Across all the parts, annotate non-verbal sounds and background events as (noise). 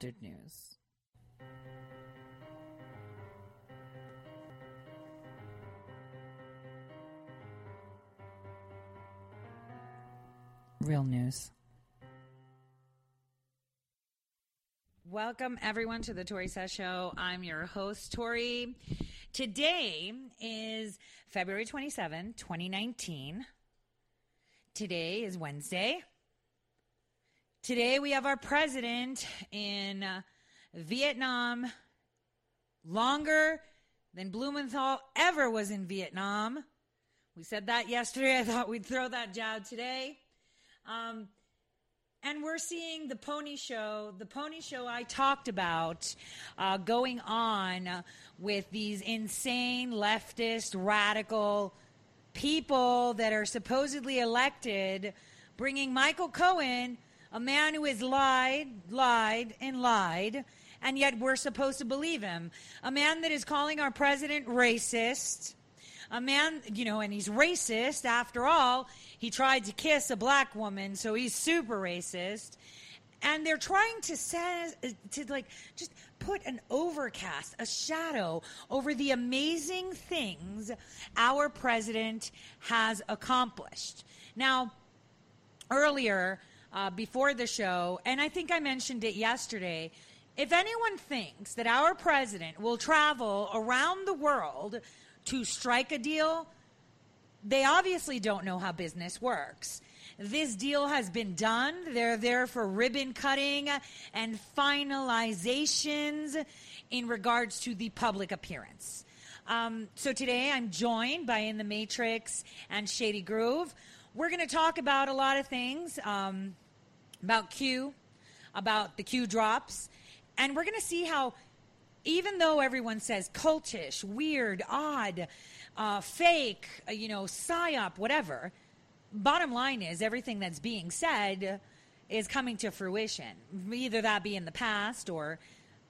unfiltered news. Real news. Welcome, everyone, to the Tori Says Show. I'm your host, Tori. Today is February 27, 2019. Today is Wednesday. Today we have our president in uh, Vietnam longer than Blumenthal ever was in Vietnam. We said that yesterday. (laughs) I thought we'd throw that jab today. Um, and we're seeing the pony show, the pony show I talked about uh, going on with these insane leftist radical people that are supposedly elected, bringing Michael Cohen, a man who has lied, lied, and lied, and yet we're supposed to believe him. A man that is calling our president racist. A man, you know, and he's racist after all. He tried to kiss a black woman, so he's super racist. And they're trying to say, to like just put an overcast, a shadow over the amazing things our president has accomplished. Now, earlier, uh, before the show, and I think I mentioned it yesterday. If anyone thinks that our president will travel around the world to strike a deal, they obviously don't know how business works. This deal has been done. They're there for ribbon cutting and finalizations in regards to the public appearance. Um, so today I'm joined by In the Matrix and Shady Groove. We're going to talk about a lot of things um, about Q, about the Q drops, and we're going to see how, even though everyone says cultish, weird, odd, uh, fake, uh, you know, psyop, whatever, bottom line is everything that's being said is coming to fruition, either that be in the past or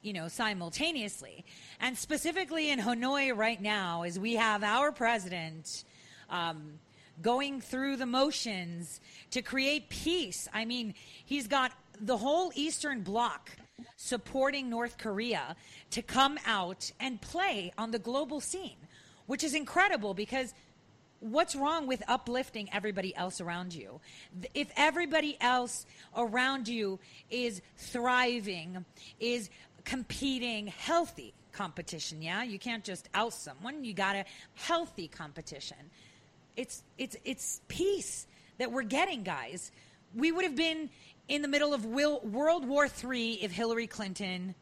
you know, simultaneously. And specifically in Hanoi right now, as we have our president um, going through the motions to create peace. I mean, he's got the whole Eastern Bloc supporting North Korea to come out and play on the global scene, which is incredible because – what's wrong with uplifting everybody else around you? If everybody else around you is thriving, is competing, healthy competition, yeah? You can't just out someone. You got a healthy competition. It's it's it's peace that we're getting, guys. We would have been in the middle of World War III if Hillary Clinton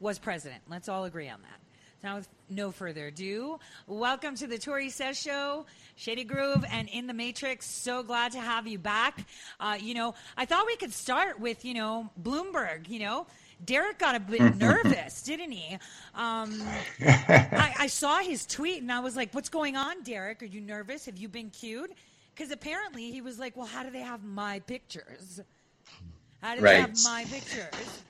was president. Let's all agree on that. Now, with no further ado, welcome to the Tori Says Show, Shady Groove, and In the Matrix. So glad to have you back. Uh, you know, I thought we could start with, you know, Bloomberg, you know. Derek got a bit nervous, didn't he? Um, I, I, (laughs) saw his tweet and I was like, "What's going on, Derek? Are you nervous? Have you been cued?" Because apparently he was like, "Well, how do they have my pictures?" How did right. have my pictures?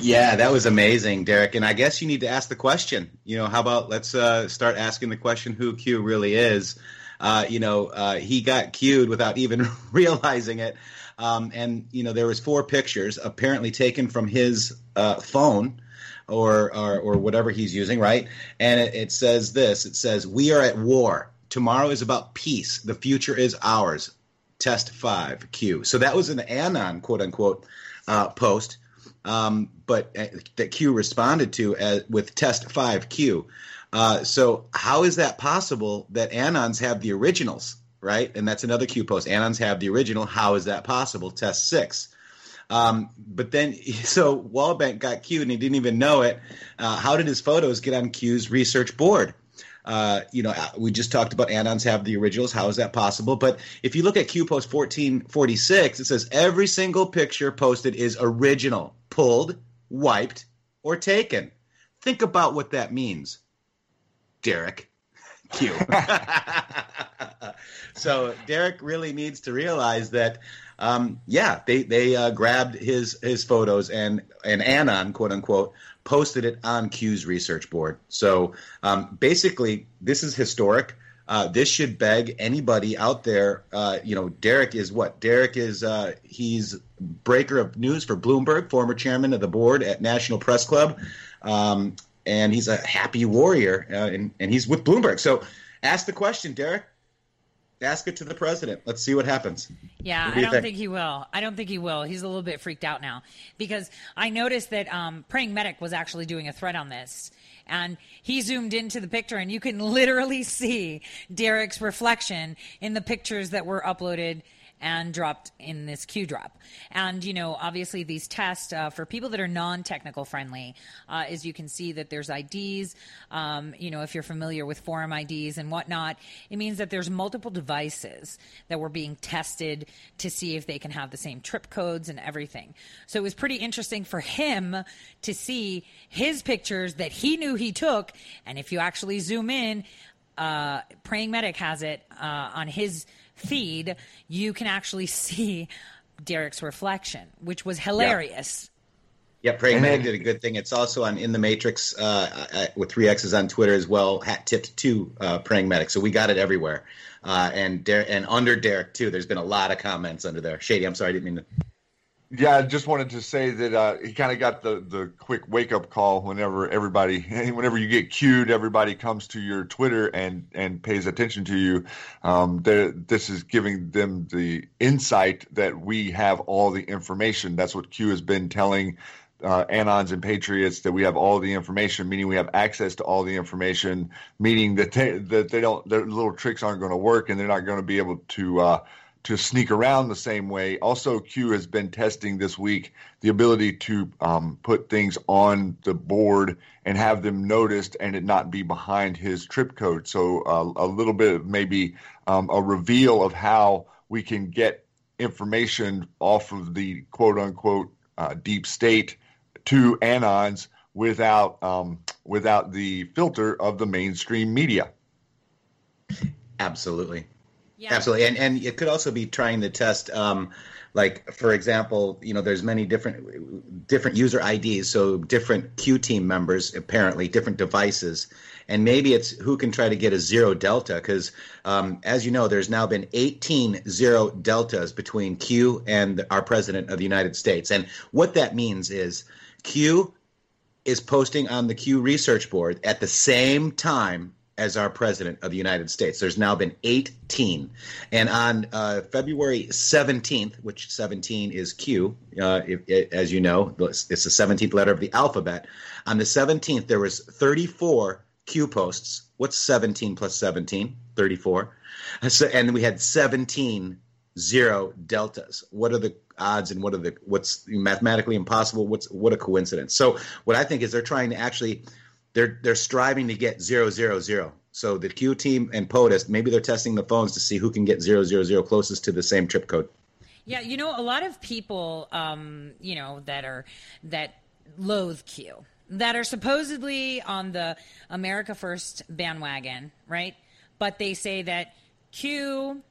Yeah, that was amazing, Derek. And I guess you need to ask the question. You know, how about let's uh, start asking the question who Q really is. Uh, you know, uh, he got cued without even (laughs) realizing it. Um, and you know, there was four pictures apparently taken from his uh, phone. Or, or, or whatever he's using, right? And it, it says this: It says, "We are at war. Tomorrow is about peace. The future is ours test five Q. So that was an anon quote unquote uh, post, um, but uh, that Q responded to as, with test five Q. Uh, so how is that possible that anons have the originals, right? And that's another Q post. Anons have the original. How is that possible? Test six. Um, but then, (laughs) so Wallbank got Q and he didn't even know it. Uh, how did his photos get on Q's research board? Uh, you know, we just talked about Anons have the originals. How is that possible? But if you look at Q Post 1446, it says every single picture posted is original, pulled, wiped, or taken. Think about what that means, Derek. Q. (laughs) so Derek really needs to realize that, um, yeah, they they uh, grabbed his his photos and and Anon quote unquote posted it on Q's research board. So um, basically, this is historic. Uh, this should beg anybody out there. Uh, you know, Derek is what? Derek is uh, he's breaker of news for Bloomberg, former chairman of the board at National Press Club, um, and he's a happy warrior, uh, and, and he's with Bloomberg. So, ask the question, Derek ask it to the president. Let's see what happens. Yeah, what do I don't think? think? he will. I don't think he will. He's a little bit freaked out now because I noticed that um, Praying Medic was actually doing a thread on this. And he zoomed into the picture, and you can (laughs) literally see Derek's reflection in the pictures that were uploaded and dropped in this Q drop. And, you know, obviously these tests uh, for people that are non technical friendly, uh, as you can see that there's IDs. Um, you know, if you're familiar with forum IDs and whatnot, it means that there's multiple devices that were being tested to see if they can have the same trip codes and everything. So it was pretty interesting for him to see his pictures that he knew he took. And if you actually zoom in, uh, Praying Medic has it uh, on his feed, you can actually (laughs) see Derek's reflection, which was hilarious. Yeah, yeah Praying Medic did a good thing. It's also on In the Matrix uh, uh, with three X's on Twitter as well. Hat tipped to uh, Praying Medic, so we got it everywhere. Uh, and Der- and under Derek too. There's been a lot of comments under there. Shady, I'm sorry, I didn't mean to. Yeah, I just wanted to say that uh, he kind of got the, the quick wake up call whenever everybody, (laughs) whenever you get cued, everybody comes to your Twitter and, and pays attention to you. Um, this is giving them the insight that we have all the information. That's what Q has been telling uh, Anons and Patriots that we have all the information, meaning we have access to all the information, meaning that they, that they don't, their little tricks aren't going to work and they're not going to be able to. Uh, to sneak around the same way. Also, Q has been testing this week the ability to um, put things on the board and have them noticed and it not be behind his trip code. So, uh, a little bit of maybe um, a reveal of how we can get information off of the quote unquote uh, deep state to anons without um, without the filter of the mainstream media. Absolutely. Yeah. Absolutely, and and it could also be trying to test, um, like for example, you know, there's many different different user IDs, so different Q team members apparently different devices, and maybe it's who can try to get a zero delta because, um, as you know, there's now been 18 zero deltas between Q and our president of the United States, and what that means is Q is posting on the Q research board at the same time as our president of the United States. There's now been 18. And on uh, February 17th, which 17 is Q, uh, as you know, it's the 17th letter of the alphabet. On the 17th, there was 34 Q posts. What's 17 plus 17? 34. So, and we had 17 zero deltas. What are the odds and what are the what's mathematically impossible? What's what a coincidence? So what I think is they're trying to actually – they're they're striving to get zero zero zero. So the Q team and POTUS, maybe they're testing the phones to see who can get zero zero zero closest to the same trip code. Yeah, you know, a lot of people, um, you know, that are that loathe Q, that are supposedly on the America First bandwagon, right? But they say that Q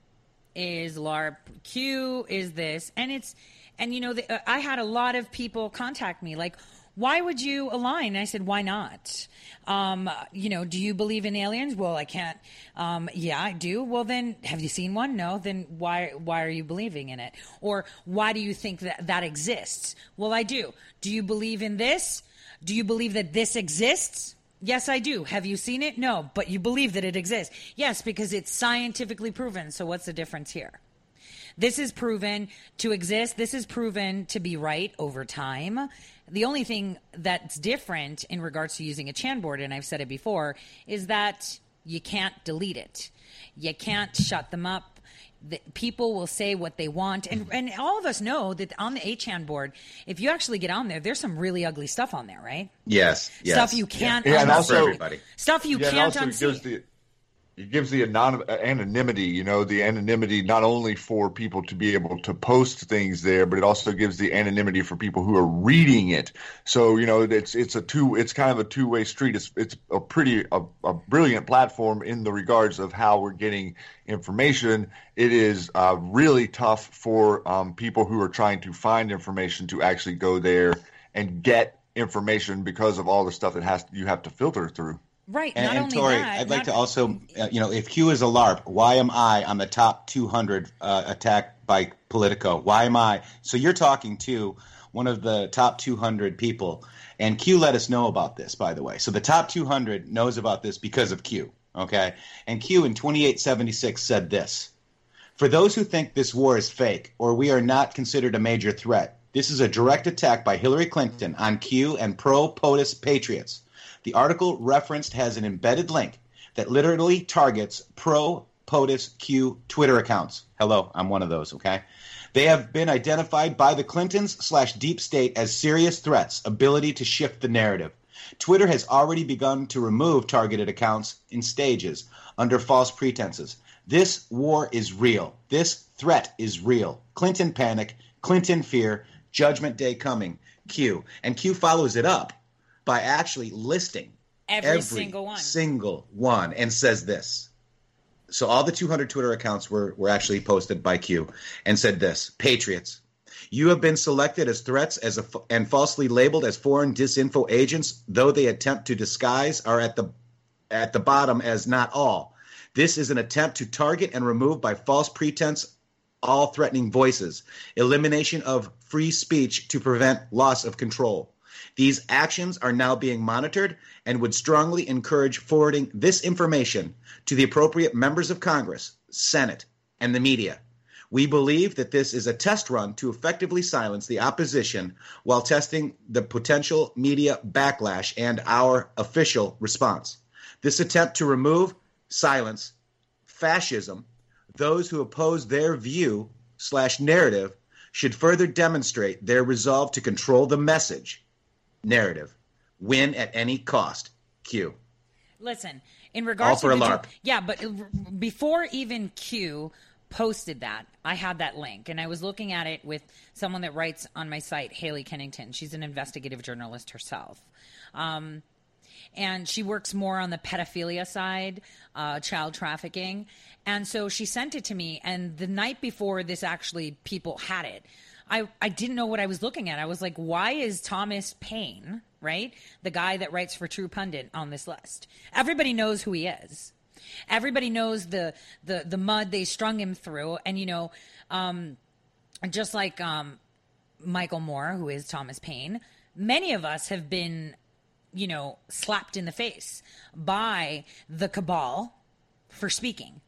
is LARP, Q is this, and it's, and you know, the, I had a lot of people contact me like, why would you align? And I said, why not? Um, you know, do you believe in aliens? Well, I can't. Um, yeah, I do. Well, then have you seen one? No. Then why, why are you believing in it? Or why do you think that that exists? Well, I do. Do you believe in this? Do you believe that this exists? Yes, I do. Have you seen it? No, but you believe that it exists. Yes, because it's scientifically proven. So what's the difference here? This is proven to exist. This is proven to be right over time. The only thing that's different in regards to using a Chan board, and I've said it before, is that you can't delete it. You can't shut them up. the, people will say what they want, and and all of us know that on the 8chan board, if you actually get on there, there's some really ugly stuff on there, right? Yes, yes. Stuff you can't. Yeah, and also- everybody. Stuff you Yeah, can't also unsee. It gives the anon- anonymity, you know, the anonymity not only for people to be able to post things there, but it also gives the anonymity for people who are reading it. So you know, it's it's a two, it's kind of a two way street. It's it's a pretty a, a brilliant platform in the regards of how we're getting information. It is uh, really tough for um, people who are trying to find information to actually go there and get information because of all the stuff that has you have to filter through. Right. And, not and Tori, that, I'd like to also, uh, you know, if Q is a LARP, why am I on the top 200 uh, attacked by Politico? Why am I? So you're talking to one of the top 200 people, and Q let us know about this, by the way. So the top 200 knows about this because of Q, okay? And Q in 2876 said this. For those who think this war is fake or we are not considered a major threat, this is a direct attack by Hillary Clinton on Q and pro POTUS patriots. The article referenced has an embedded link that literally targets pro POTUS Q Twitter accounts. Hello, I'm one of those, okay? They have been identified by the Clintons slash deep state as serious threats, ability to shift the narrative. Twitter has already begun to remove targeted accounts in stages under false pretenses. This war is real. This threat is real. Clinton panic, Clinton fear, judgment day coming. Q. And Q follows it up by actually listing Every single one. single one and says this. So all the 200 Twitter accounts were, were actually posted by Q and said this Patriots, you have been selected as threats as a, and falsely labeled as foreign disinfo agents, though they attempt to disguise are at the at the bottom as not all. This is an attempt to target and remove by false pretense all threatening voices, elimination of free speech to prevent loss of control. These actions are now being monitored and would strongly encourage forwarding this information to the appropriate members of Congress, Senate, and the media. We believe that this is a test run to effectively silence the opposition while testing the potential media backlash and our official response. This attempt to remove, silence, fascism, those who oppose their view slash narrative should further demonstrate their resolve to control the message narrative. Win at any cost. Q. Listen, in regards All for to a the- LARP. yeah, but before even Q posted that, I had that link and I was looking at it with someone that writes on my site, Haley Kennington. She's an investigative journalist herself. Um, and she works more on the pedophilia side, uh, child trafficking. And so she sent it to me. And the night before this actually people had it, I, I didn't know what I was looking at. I was like, why is Thomas Paine, right? The guy that writes for True Pundit on this list. Everybody knows who he is. Everybody knows the, the, the mud they strung him through. And, you know, um, just like um, Michael Moore, who is Thomas Paine, many of us have been, you know, slapped in the face by the cabal for speaking.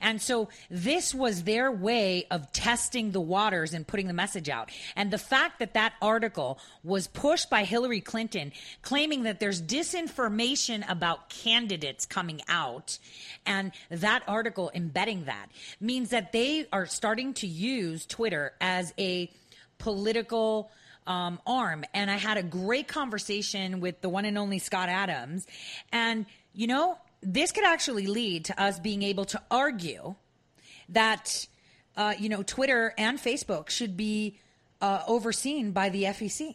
And so this was their way of testing the waters and putting the message out. And the fact that that article was pushed by Hillary Clinton claiming that there's disinformation about candidates coming out and that article embedding that means that they are starting to use Twitter as a political um, arm. And I had a great conversation with the one and only Scott Adams. And, you know, this could actually lead to us being able to argue that, uh, you know, Twitter and Facebook should be uh, overseen by the FEC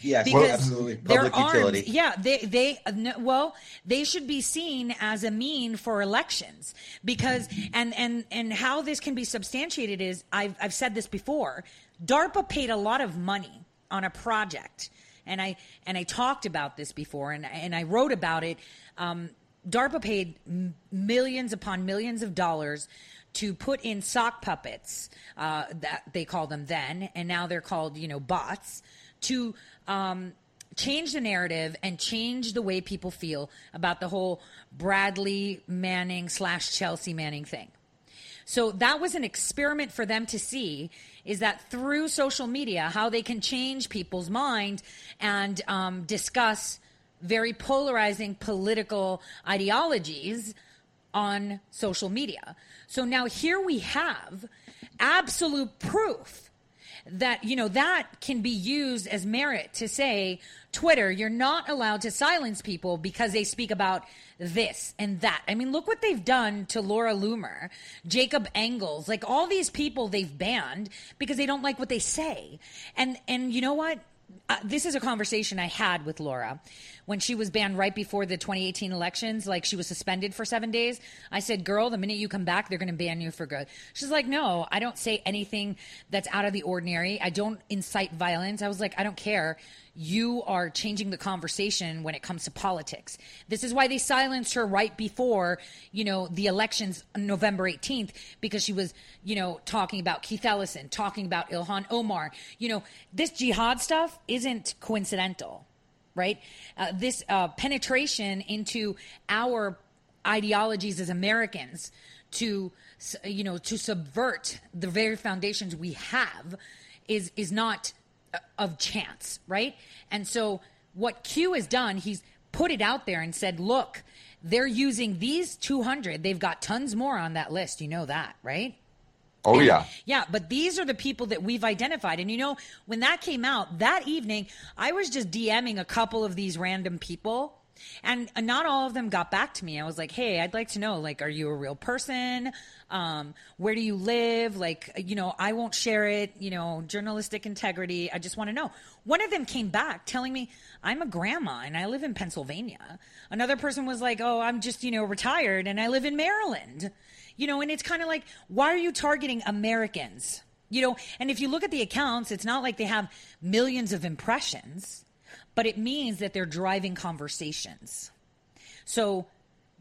Yes, because absolutely. their Public arms, utility. yeah, they they well, they should be seen as a mean for elections because and and and how this can be substantiated is I've I've said this before. DARPA paid a lot of money on a project, and I and I talked about this before, and and I wrote about it. Um, DARPA paid m- millions upon millions of dollars to put in sock puppets uh, that they called them then, and now they're called you know bots to um, change the narrative and change the way people feel about the whole Bradley Manning slash Chelsea Manning thing. So that was an experiment for them to see is that through social media, how they can change people's mind and um, discuss very polarizing political ideologies on social media. So now here we have absolute proof that you know that can be used as merit to say Twitter you're not allowed to silence people because they speak about this and that. I mean look what they've done to Laura Loomer, Jacob Engels, like all these people they've banned because they don't like what they say. And and you know what? Uh, this is a conversation I had with Laura when she was banned right before the 2018 elections. Like she was suspended for seven days. I said, "Girl, the minute you come back, they're going to ban you for good." She's like, "No, I don't say anything that's out of the ordinary. I don't incite violence." I was like, "I don't care." You are changing the conversation when it comes to politics. This is why they silenced her right before, you know, the elections November 18th because she was, you know, talking about Keith Ellison, talking about Ilhan Omar. You know, this jihad stuff isn't coincidental, right? Uh, this uh, penetration into our ideologies as Americans to, you know, to subvert the very foundations we have is is not of chance, right? And so what Q has done, he's put it out there and said, look, they're using these 200. They've got tons more on that list. You know that, right? Oh, And- yeah. Yeah, but these are the people that we've identified. And you know, when that came out that evening, I was just DMing a couple of these random people. And not all of them got back to me. I was like, "Hey, I'd like to know like are you a real person? Um, where do you live? Like, you know, I won't share it, you know, journalistic integrity. I just want to know." One of them came back telling me, "I'm a grandma and I live in Pennsylvania." Another person was like, "Oh, I'm just, you know, retired and I live in Maryland." You know, and it's kind of like, why are you targeting Americans? You know, and if you look at the accounts, it's not like they have millions of impressions, but it means that they're driving conversations. So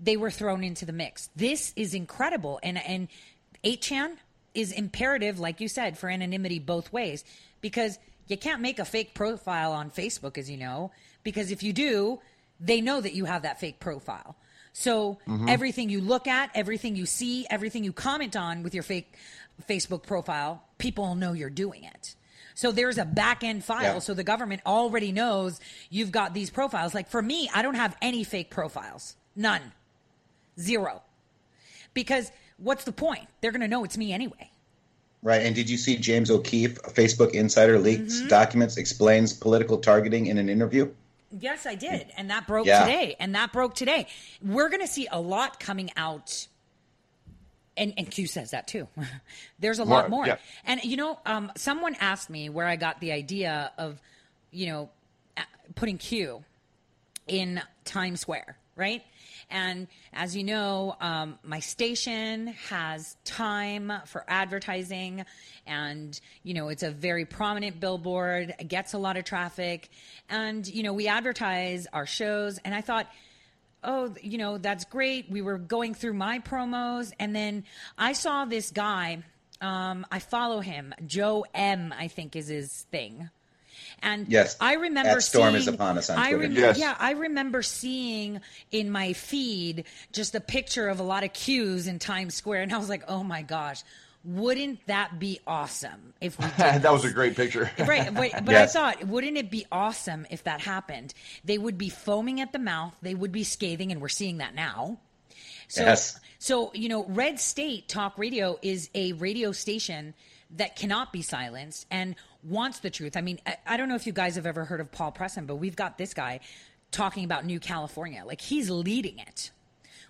they were thrown into the mix. This is incredible. And and 8chan is imperative, like you said, for anonymity both ways. Because you can't make a fake profile on Facebook, as you know, because if you do, they know that you have that fake profile. So mm-hmm. everything you look at, everything you see, everything you comment on with your fake Facebook profile, people know you're doing it. So there's a back end file. Yeah. So the government already knows you've got these profiles. Like for me, I don't have any fake profiles. None. Zero. Because what's the point? They're going to know it's me anyway. Right. And did you see James O'Keefe, Facebook insider, leaks Mm-hmm. documents, explains political targeting in an interview? Yes, I did. And that broke Yeah. today. And that broke today. We're going to see a lot coming out. And, and Q says that too. (laughs) There's a lot more. yeah. And, you know, um, someone asked me where I got the idea of, you know, putting Q in Times Square, right? And as you know, um, my station has time for advertising, and you know it's a very prominent billboard. It gets a lot of traffic, and you know we advertise our shows. And I thought, oh, you know, that's great. We were going through my promos, and then I saw this guy. Um, I follow him, Joe M. I think is his thing. And Yes. I remember That storm seeing, is upon us on I Twitter. rem- Yes. Yeah, I remember seeing in my feed just a picture of a lot of queues in Times Square, and I was like, oh my gosh, wouldn't that be awesome if we (laughs) did that was a great picture. (laughs) right but, but Yes. i thought wouldn't it be awesome if that happened? They would be foaming at the mouth. They would be scathing and we're seeing that now. So Yes. so you know red state talk radio is a radio station that cannot be silenced and wants the truth. I mean I, I don't know if you guys have ever heard of paul preston but we've got this guy talking about new california. Like he's leading it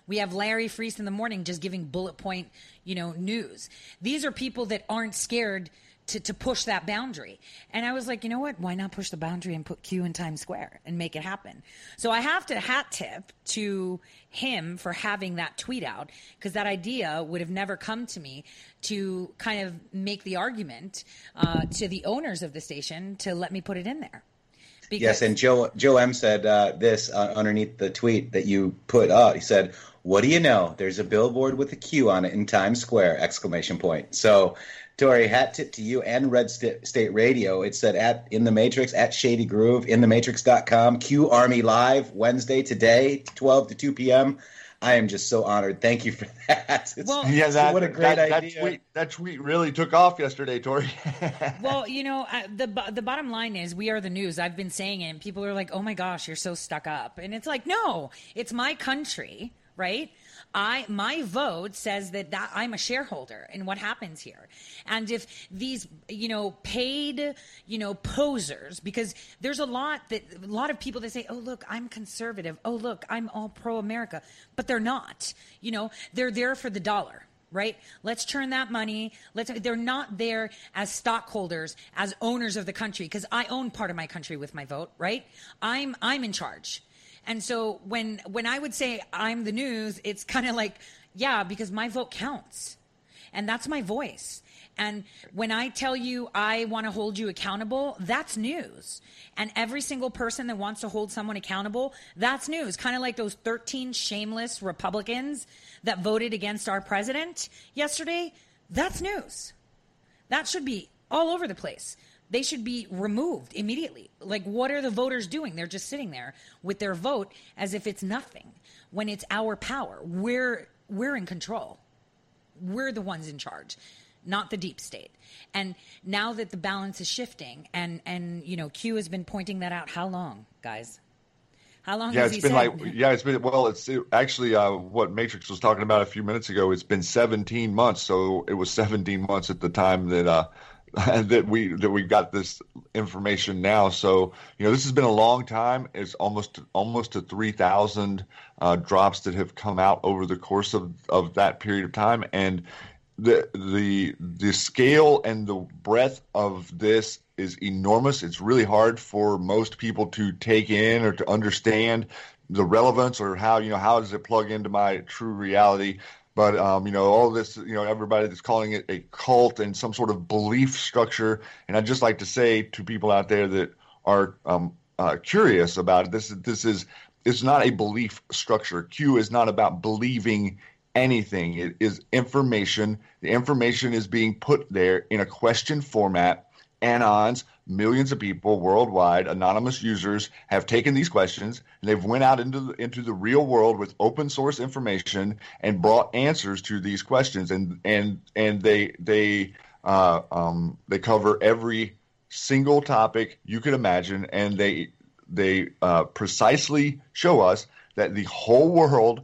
we have Larry Freese in the morning just giving bullet point, you know, news. These are people that aren't scared to, to push that boundary. And I was like, you know what? Why not push the boundary and put Q in Times Square and make it happen? So I have to hat tip to him for having that tweet out because that idea would have never come to me to kind of make the argument uh, to the owners of the station to let me put it in there. Because, Yes, and Joe Joe M said uh, this uh, underneath the tweet that you put up. He said, "What do you know? There's a billboard with a Q on it in Times Square!" Exclamation point. So, Tori, hat tip to you and Red St- State Radio. It said at in the Matrix at Shady Groove in the Matrix.com. Q Army Live Wednesday today, 12 to 2 p.m. I am just so honored. Thank you for (laughs) that. It's- Well- yeah, that, what a great that, idea. That tweet, that tweet really took off yesterday, Tori. (laughs) well, you know, uh, the the bottom line is we are the news. I've been saying it, and people are like, "Oh my gosh, you're so stuck up," and it's like, no, it's my country, right? I my vote says that, that I'm a shareholder in what happens here. And if these, you know, paid, you know, posers, because there's a lot that a lot of people that say, "Oh, look, I'm conservative. Oh, look, I'm all pro America," but they're not. You know, they're there for the dollar right let's turn that money let's they're not there as stockholders as owners of the country because i own part of my country with my vote right i'm i'm in charge and so when when I would say I'm the news, it's kind of like, yeah, because my vote counts. And that's my voice. And when I tell you I want to hold you accountable, that's news. And every single person that wants to hold someone accountable, that's news. Kind of like those 13 shameless Republicans that voted against our president yesterday. That's news. That should be all over the place they should be removed immediately. Like, what are the voters doing? They're just sitting there with their vote as if it's nothing when it's our power. We're, we're in control. We're the ones in charge, not the deep state. And now that the balance is shifting, and, and you know, Q has been pointing that out, how long, guys? How long? Yeah, it's been said? like yeah, it's been well. It's it, actually uh, what Matrix was talking about a few minutes ago. It's been 17 months, so it was 17 months at the time that uh, (laughs) that we that we've got this information now. So you know, this has been a long time. It's almost almost to three thousand uh, drops that have come out over the course of of that period of time, and the the the scale and the breadth of this is enormous. It's really hard for most people to take in or to understand the relevance or how you know how does it plug into my true reality but um, you know, all this, you know, everybody that's calling it a cult and some sort of belief structure. And I'd just like to say to people out there that are um, uh, curious about it, this this is it's not a belief structure. Q is not about believing anything. It is information. The information is being put there in a question format. Anons millions of people worldwide, anonymous users, have taken these questions and they've went out into the, into the real world with open source information and brought answers to these questions. And and and they they uh, um, they cover every single topic you could imagine, and they they uh, precisely show us that the whole world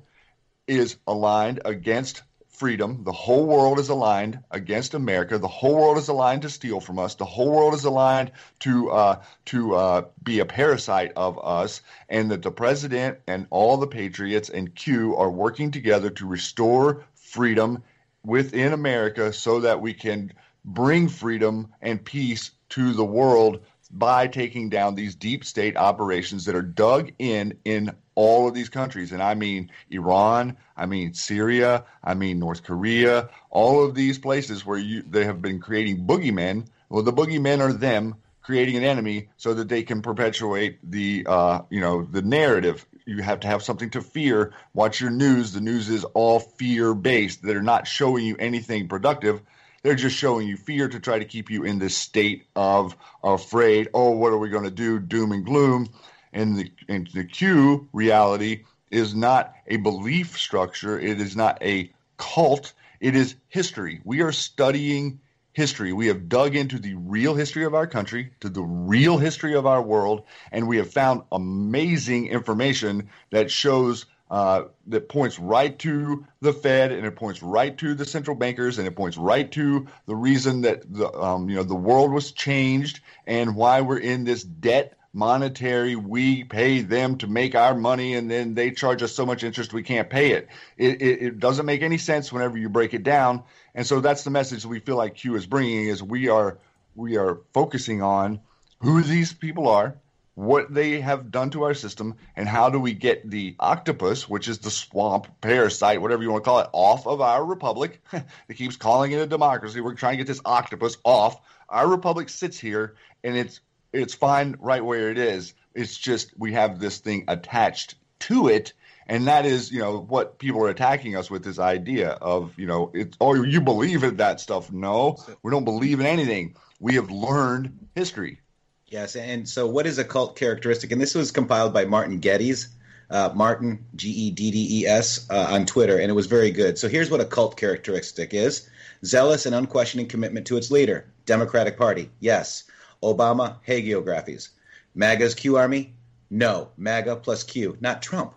is aligned against freedom. The whole world is aligned against America. The whole world is aligned to steal from us. The whole world is aligned to uh, to uh, be a parasite of us. And that the president and all the patriots and Q are working together to restore freedom within America, so that we can bring freedom and peace to the world by taking down these deep state operations that are dug in in all of these countries. And I mean Iran, I mean Syria, I mean North Korea, all of these places where you they have been creating boogeymen. Well, the boogeymen are them creating an enemy so that they can perpetuate the uh, you know the narrative. You have to have something to fear. Watch your news. The news is all fear based. They're not showing you anything productive. They're just showing you fear to try to keep you in this state of afraid. Oh, what are we going to do? Doom and gloom. And the, and the Q reality is not a belief structure. It is not a cult. It is history. We are studying history. We have dug into the real history of our country, to the real history of our world, and we have found amazing information that shows uh, that points right to the Fed and it points right to the central bankers and it points right to the reason that the um, you know the world was changed and why we're in this debt monetary we pay them to make our money and then they charge us so much interest we can't pay it. It, it. it doesn't make any sense whenever you break it down and so that's the message we feel like q is bringing is we are we are focusing on who these people are what they have done to our system and how do we get the octopus which is the swamp parasite whatever you want to call it off of our republic (laughs) it keeps calling it a democracy we're trying to get this octopus off our republic sits here and it's it's fine right where it is. It's just we have this thing attached to it, and that is, you know, what people are attacking us with this idea of, you know, it's oh, you believe in that stuff. No, we don't believe in anything. We have learned history. Yes, and so what is a cult characteristic? And this was compiled by Martin Geddes, uh, Martin G E D D E S uh, on Twitter, and it was very good. So here's what a cult characteristic is: zealous and unquestioning commitment to its leader, Democratic Party. Yes. Obama, hagiographies. MAGA's Q Army? No, MAGA plus Q, not Trump.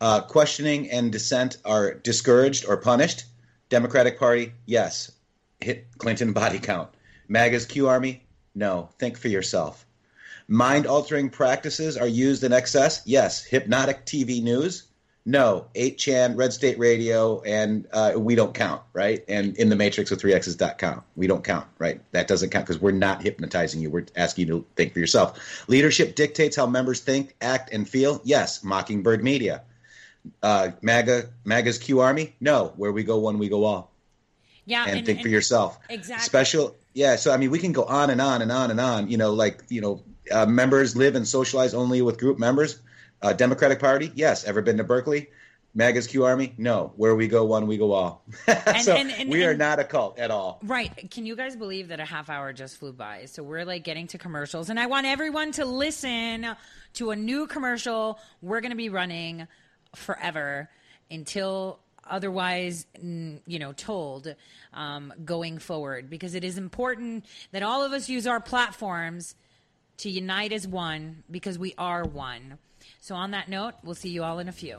Uh, questioning and dissent are discouraged or punished. Democratic Party, yes. Hit Clinton body count. MAGA's Q Army, no. Think for yourself. Mind altering practices are used in excess, yes. Hypnotic TV news, no. 8chan, Red State Radio, and uh, we don't count, right? And in the Matrix with 3X's dot count. We don't count, right? That doesn't count because we're not hypnotizing you. We're asking you to think for yourself. Leadership dictates how members think, act, and feel, yes. Mockingbird Media uh, MAGA, MAGA's Q Army? No, where we go one, we go all. Yeah, and, and think and for yourself. Exactly. Special, yeah. So I mean, we can go on and on and on and on. You know, like you know, uh, members live and socialize only with group members. Uh, Democratic Party, yes. Ever been to Berkeley? MAGA's Q Army? No. Where we go one, we go all. (laughs) so and- and- we are and- not a cult at all. Right. Can you guys believe that a half hour just flew by? So we're like getting to commercials, and I want everyone to listen to a new commercial we're going to be running forever until otherwise, you know, told um, going forward because it is important that all of us use our platforms to unite as one because we are one. So, on that note, we'll see you all in a few.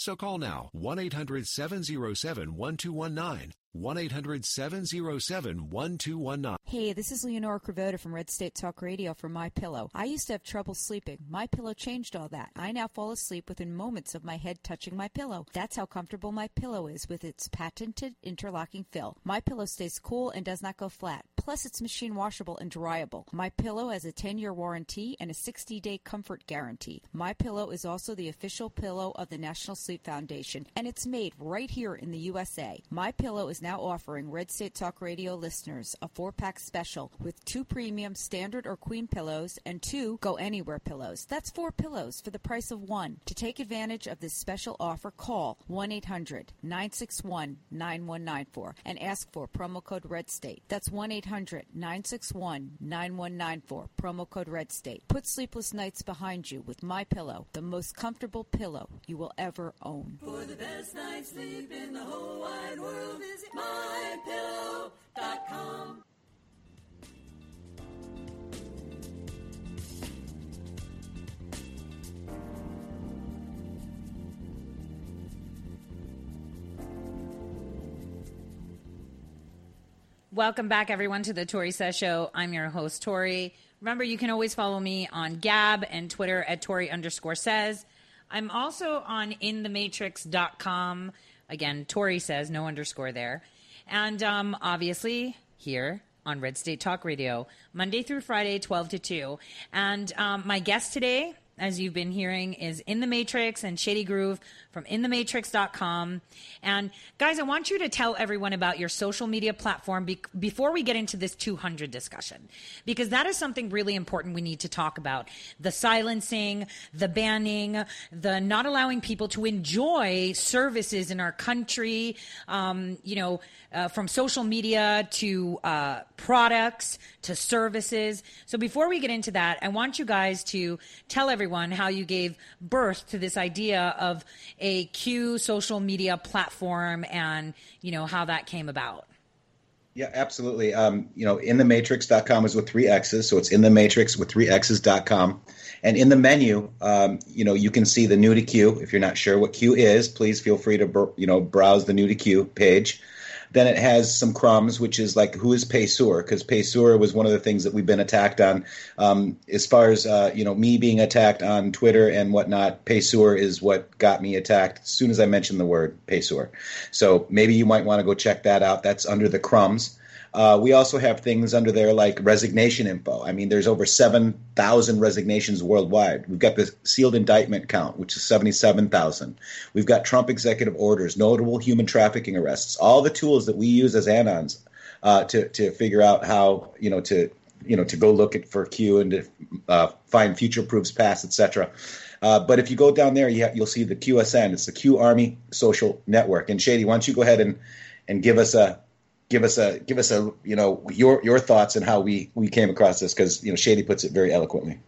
So call now 1 800 707 1219. 1 800 707 1219. Hey, this is Leonora Cravota from Red State Talk Radio for My Pillow. I used to have trouble sleeping. My Pillow changed all that. I now fall asleep within moments of my head touching my pillow. That's how comfortable My Pillow is with its patented interlocking fill. My Pillow stays cool and does not go flat. Plus, it's machine washable and dryable. My Pillow has a 10-year warranty and a 60-day comfort guarantee. My Pillow is also the official pillow of the National Sleep Foundation, and it's made right here in the USA. My Pillow is now offering Red State Talk Radio listeners a four-pack special with two premium standard or queen pillows and two go anywhere pillows. That's four pillows for the price of one. To take advantage of this special offer, call 1-800-961-9194 and ask for promo code Red State. That's 1-800-961-9194 promo code Red State. Put sleepless nights behind you with My Pillow, the most comfortable pillow you will ever own. For the best night's sleep in the whole wide world, visit mypillow.com. Welcome back, everyone, to the Tori Says Show. I'm your host, Tori. Remember, you can always follow me on Gab and Twitter at Tori underscore says. I'm also on inthematrix.com. Again, Tori says, no underscore there. And um, obviously, here on Red State Talk Radio, Monday through Friday, 12 to 2. And um, my guest today, as you've been hearing, is In the Matrix and Shady Groove from InTheMatrix.com. And guys, I want you to tell everyone about your social media platform be- before we get into this 200 discussion, because that is something really important we need to talk about. The silencing, the banning, the not allowing people to enjoy services in our country, um, you know, uh, from social media to uh, products to services. So before we get into that, I want you guys to tell everyone how you gave birth to this idea of a Q social media platform and, you know, how that came about. Yeah, absolutely. Um, you know, in the inthematrix.com is with three X's, so it's in the matrix with three X's.com. And in the menu, um, you know, you can see the new to Q. If you're not sure what Q is, please feel free to, you know, browse the new to Q page. Then it has some crumbs, which is like who is Payseur? Because Payseur was one of the things that we've been attacked on. Um, as far as uh, you know, me being attacked on Twitter and whatnot, Payseur is what got me attacked as soon as I mentioned the word Payseur. So maybe you might want to go check that out. That's under the crumbs. Uh, we also have things under there like resignation info. I mean, there's over 7,000 resignations worldwide. We've got the sealed indictment count, which is 77,000. We've got Trump executive orders, notable human trafficking arrests, all the tools that we use as anons uh, to, to figure out how, you know, to, you know, to go look at for Q and to uh, find future proofs past, etc. Uh, but if you go down there, you will see the QSN. It's the Q Army Social Network. And Shady, why don't you go ahead and, and give us a give us a give us a you know your your thoughts and how we we came across this because you know Shady puts it very eloquently.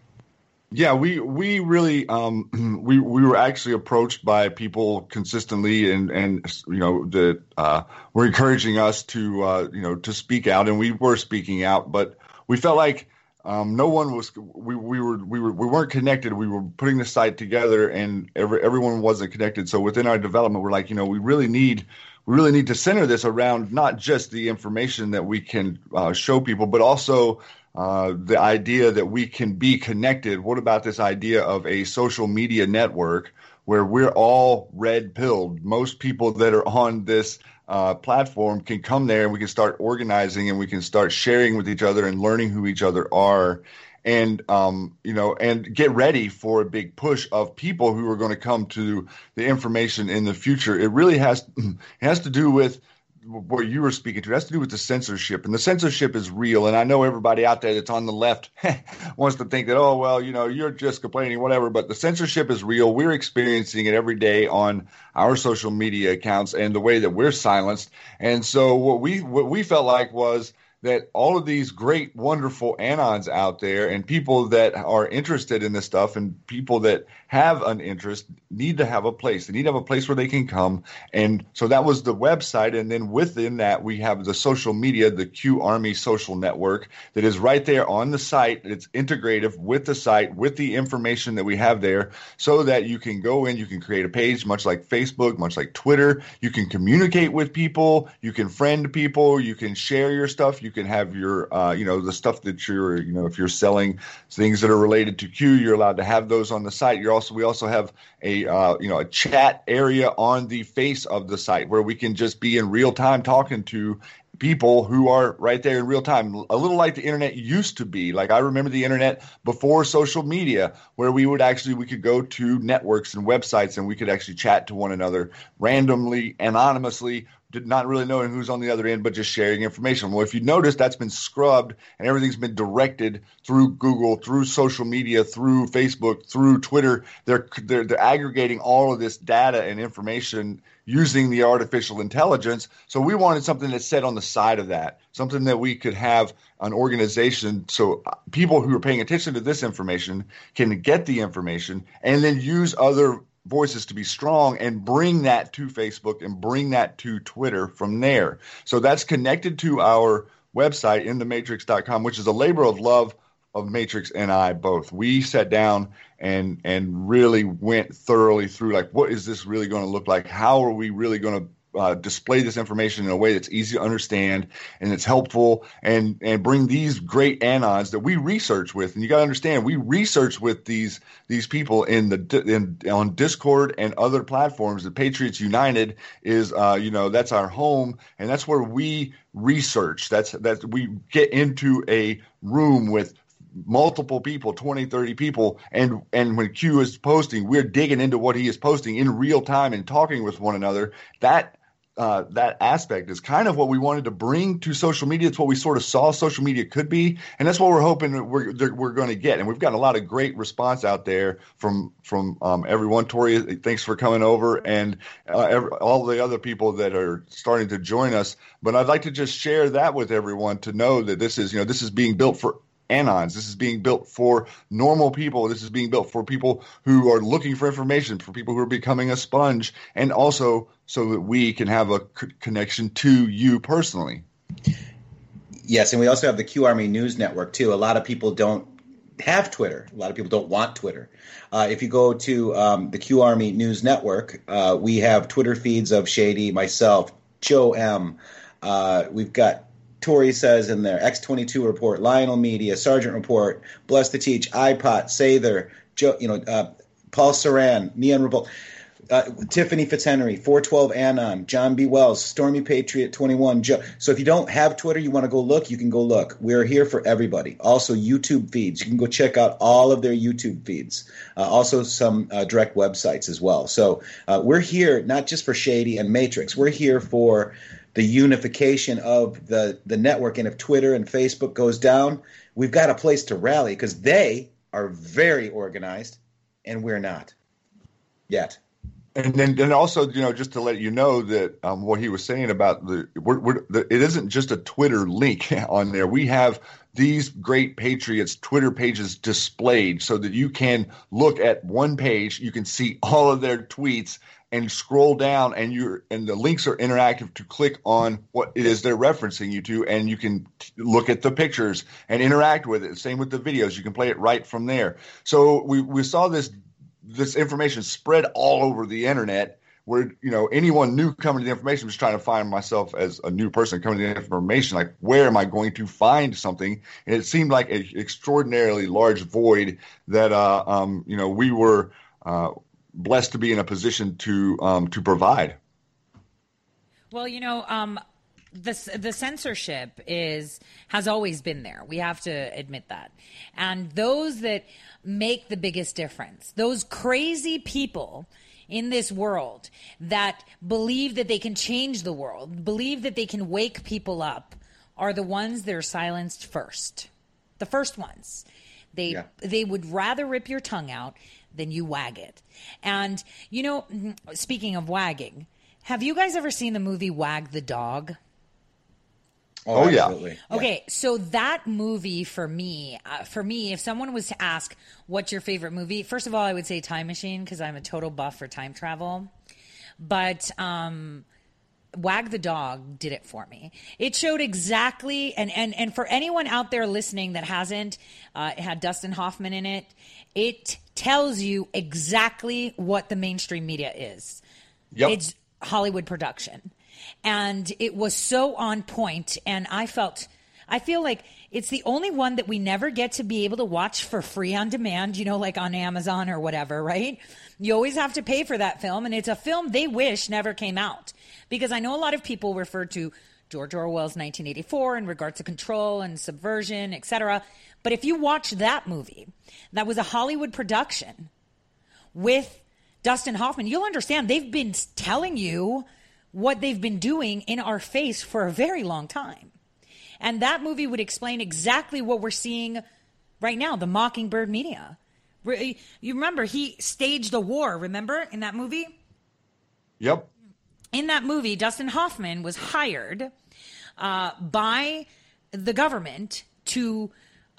Yeah, we we really um, (clears throat) we we were actually approached by people consistently, and and you know that uh, were encouraging us to uh, you know to speak out, and we were speaking out, but we felt like um, no one was we, we were we were we weren't connected. We were putting the site together, and every, everyone wasn't connected. So within our development, we're like, you know, we really need we really need to center this around not just the information that we can uh, show people, but also uh, the idea that we can be connected. What about this idea of a social media network where we're all red pilled? Most people that are on this uh, platform can come there and we can start organizing and we can start sharing with each other and learning who each other are and um, you know, and get ready for a big push of people who are going to come to the information in the future. It really has (clears throat) it has to do with what you were speaking to. It has to do with the censorship, and the censorship is real. And I know everybody out there that's on the left (laughs) wants to think that, oh well, you know, you're just complaining, whatever. But the censorship is real. We're experiencing it every day on our social media accounts and the way that we're silenced. And so what we what we felt like was that all of these great, wonderful anons out there and people that are interested in this stuff and people that have an interest need to have a place. They need to have a place where they can come. And so that was the website. And then within that, we have the social media, the Q Army social network that is right there on the site. It's integrative with the site, with the information that we have there, so that you can go in, you can create a page, much like Facebook, much like Twitter. You can communicate with people, you can friend people, you can share your stuff, you can have your, uh, you know, the stuff that you're, you know, if you're selling things that are related to Q, you're allowed to have those on the site. You're also we also have a uh, you know a chat area on the face of the site where we can just be in real time talking to people who are right there in real time a little like the internet used to be. Like i remember the internet before social media where we would actually we could go to networks and websites and we could actually chat to one another randomly anonymously not really knowing who's on the other end, but just sharing information. Well, if you notice, that's been scrubbed and everything's been directed through Google, through social media, through Facebook, through Twitter. They're, they're, they're aggregating all of this data and information using the artificial intelligence. So we wanted something that's set on the side of that, something that we could have an organization so people who are paying attention to this information can get the information and then use other voices to be strong and bring that to Facebook and bring that to Twitter from there. So that's connected to our website in thematrix.com, which is a labor of love of Matrix and I both. We sat down and and really went thoroughly through like what is this really going to look like? How are we really going to uh, display this information in a way that's easy to understand and it's helpful and and bring these great anons that we research with. And you got to understand we research with these these people in the in on discord and other platforms. The patriots united is uh, you know that's our home and that's where we research. That's that we get into a room with multiple people 20 30 people and and when q is posting we're digging into what he is posting in real time and talking with one another. That uh, that aspect is kind of what we wanted to bring to social media. It's what we sort of saw social media could be, and that's what we're hoping we're we're going to get. And we've got a lot of great response out there from from um, everyone. Tori, thanks for coming over, and uh, every, all the other people that are starting to join us. But I'd like to just share that with everyone to know that this is you know this is being built for anons. This is being built for normal people. This is being built for people who are looking for information, for people who are becoming a sponge, and also so that we can have a c- connection to you personally. Yes, and we also have the Q Army News Network too. A lot of people don't have Twitter. A lot of people don't want Twitter. Uh, if you go to um, the Q Army News Network, uh, we have Twitter feeds of Shady, myself, Joe M. Uh, we've got Tori says in there, X22 report, Lionel Media, Sergeant Report, Bless to Teach, iPod, Sather, Joe, you know, uh, Paul Saran, Neon Revolt, uh, Tiffany Fitzhenry, 412 Anon, John B. Wells, Stormy Patriot 21. Joe. So if you don't have Twitter, you want to go look, you can go look. We're here for everybody. Also, YouTube feeds. You can go check out all of their YouTube feeds. Uh, also, some uh, direct websites as well. So uh, we're here not just for Shady and Matrix. We're here for the unification of the the network. And if Twitter and Facebook goes down, we've got a place to rally because they are very organized, and we're not yet. And then, then also, you know, just to let you know that um, what he was saying about the, we're, we're, the, it isn't just a Twitter link (laughs) on there. We have these great patriots Twitter pages displayed so that you can look at one page, you can see all of their tweets, and scroll down and you and the links are interactive to click on what it is they're referencing you to and you can look at the pictures and interact with it. Same with the videos. You can play it right from there. So we, we saw this this information spread all over the internet where you know anyone new coming to the information was trying to find myself as a new person coming to the information like where am i going to find something? And it seemed like an extraordinarily large void that uh, um, you know we were uh, blessed to be in a position to um, to provide. Well, you know, um, the the censorship is has always been there. We have to admit that, and those that make the biggest difference, those crazy people in this world that believe that they can change the world, believe that they can wake people up, are the ones that are silenced first. The first ones. They yeah. they would rather rip your tongue out then you wag it. And, you know, speaking of wagging, have you guys ever seen the movie Wag the Dog? Oh, oh yeah. Okay, yeah. so that movie for me, uh, for me, if someone was to ask what's your favorite movie, first of all, I would say Time Machine because I'm a total buff for time travel. But um, Wag the Dog did it for me. It showed exactly, and and and for anyone out there listening that hasn't, uh, it had Dustin Hoffman in it. It tells you exactly what the mainstream media is. Yep. It's Hollywood production. And it was so on point and I felt I feel like it's the only one that we never get to be able to watch for free on demand, you know, like on Amazon or whatever, right? You always have to pay for that film and it's a film they wish never came out. Because I know a lot of people refer to George Orwell's 1984 in regards to control and subversion, etc. But if you watch that movie, that was a Hollywood production with Dustin Hoffman, you'll understand they've been telling you what they've been doing in our face for a very long time. And that movie would explain exactly what we're seeing right now the Mockingbird media. You remember he staged a war, remember, in that movie? Yep. In that movie, Dustin Hoffman was hired uh, by the government to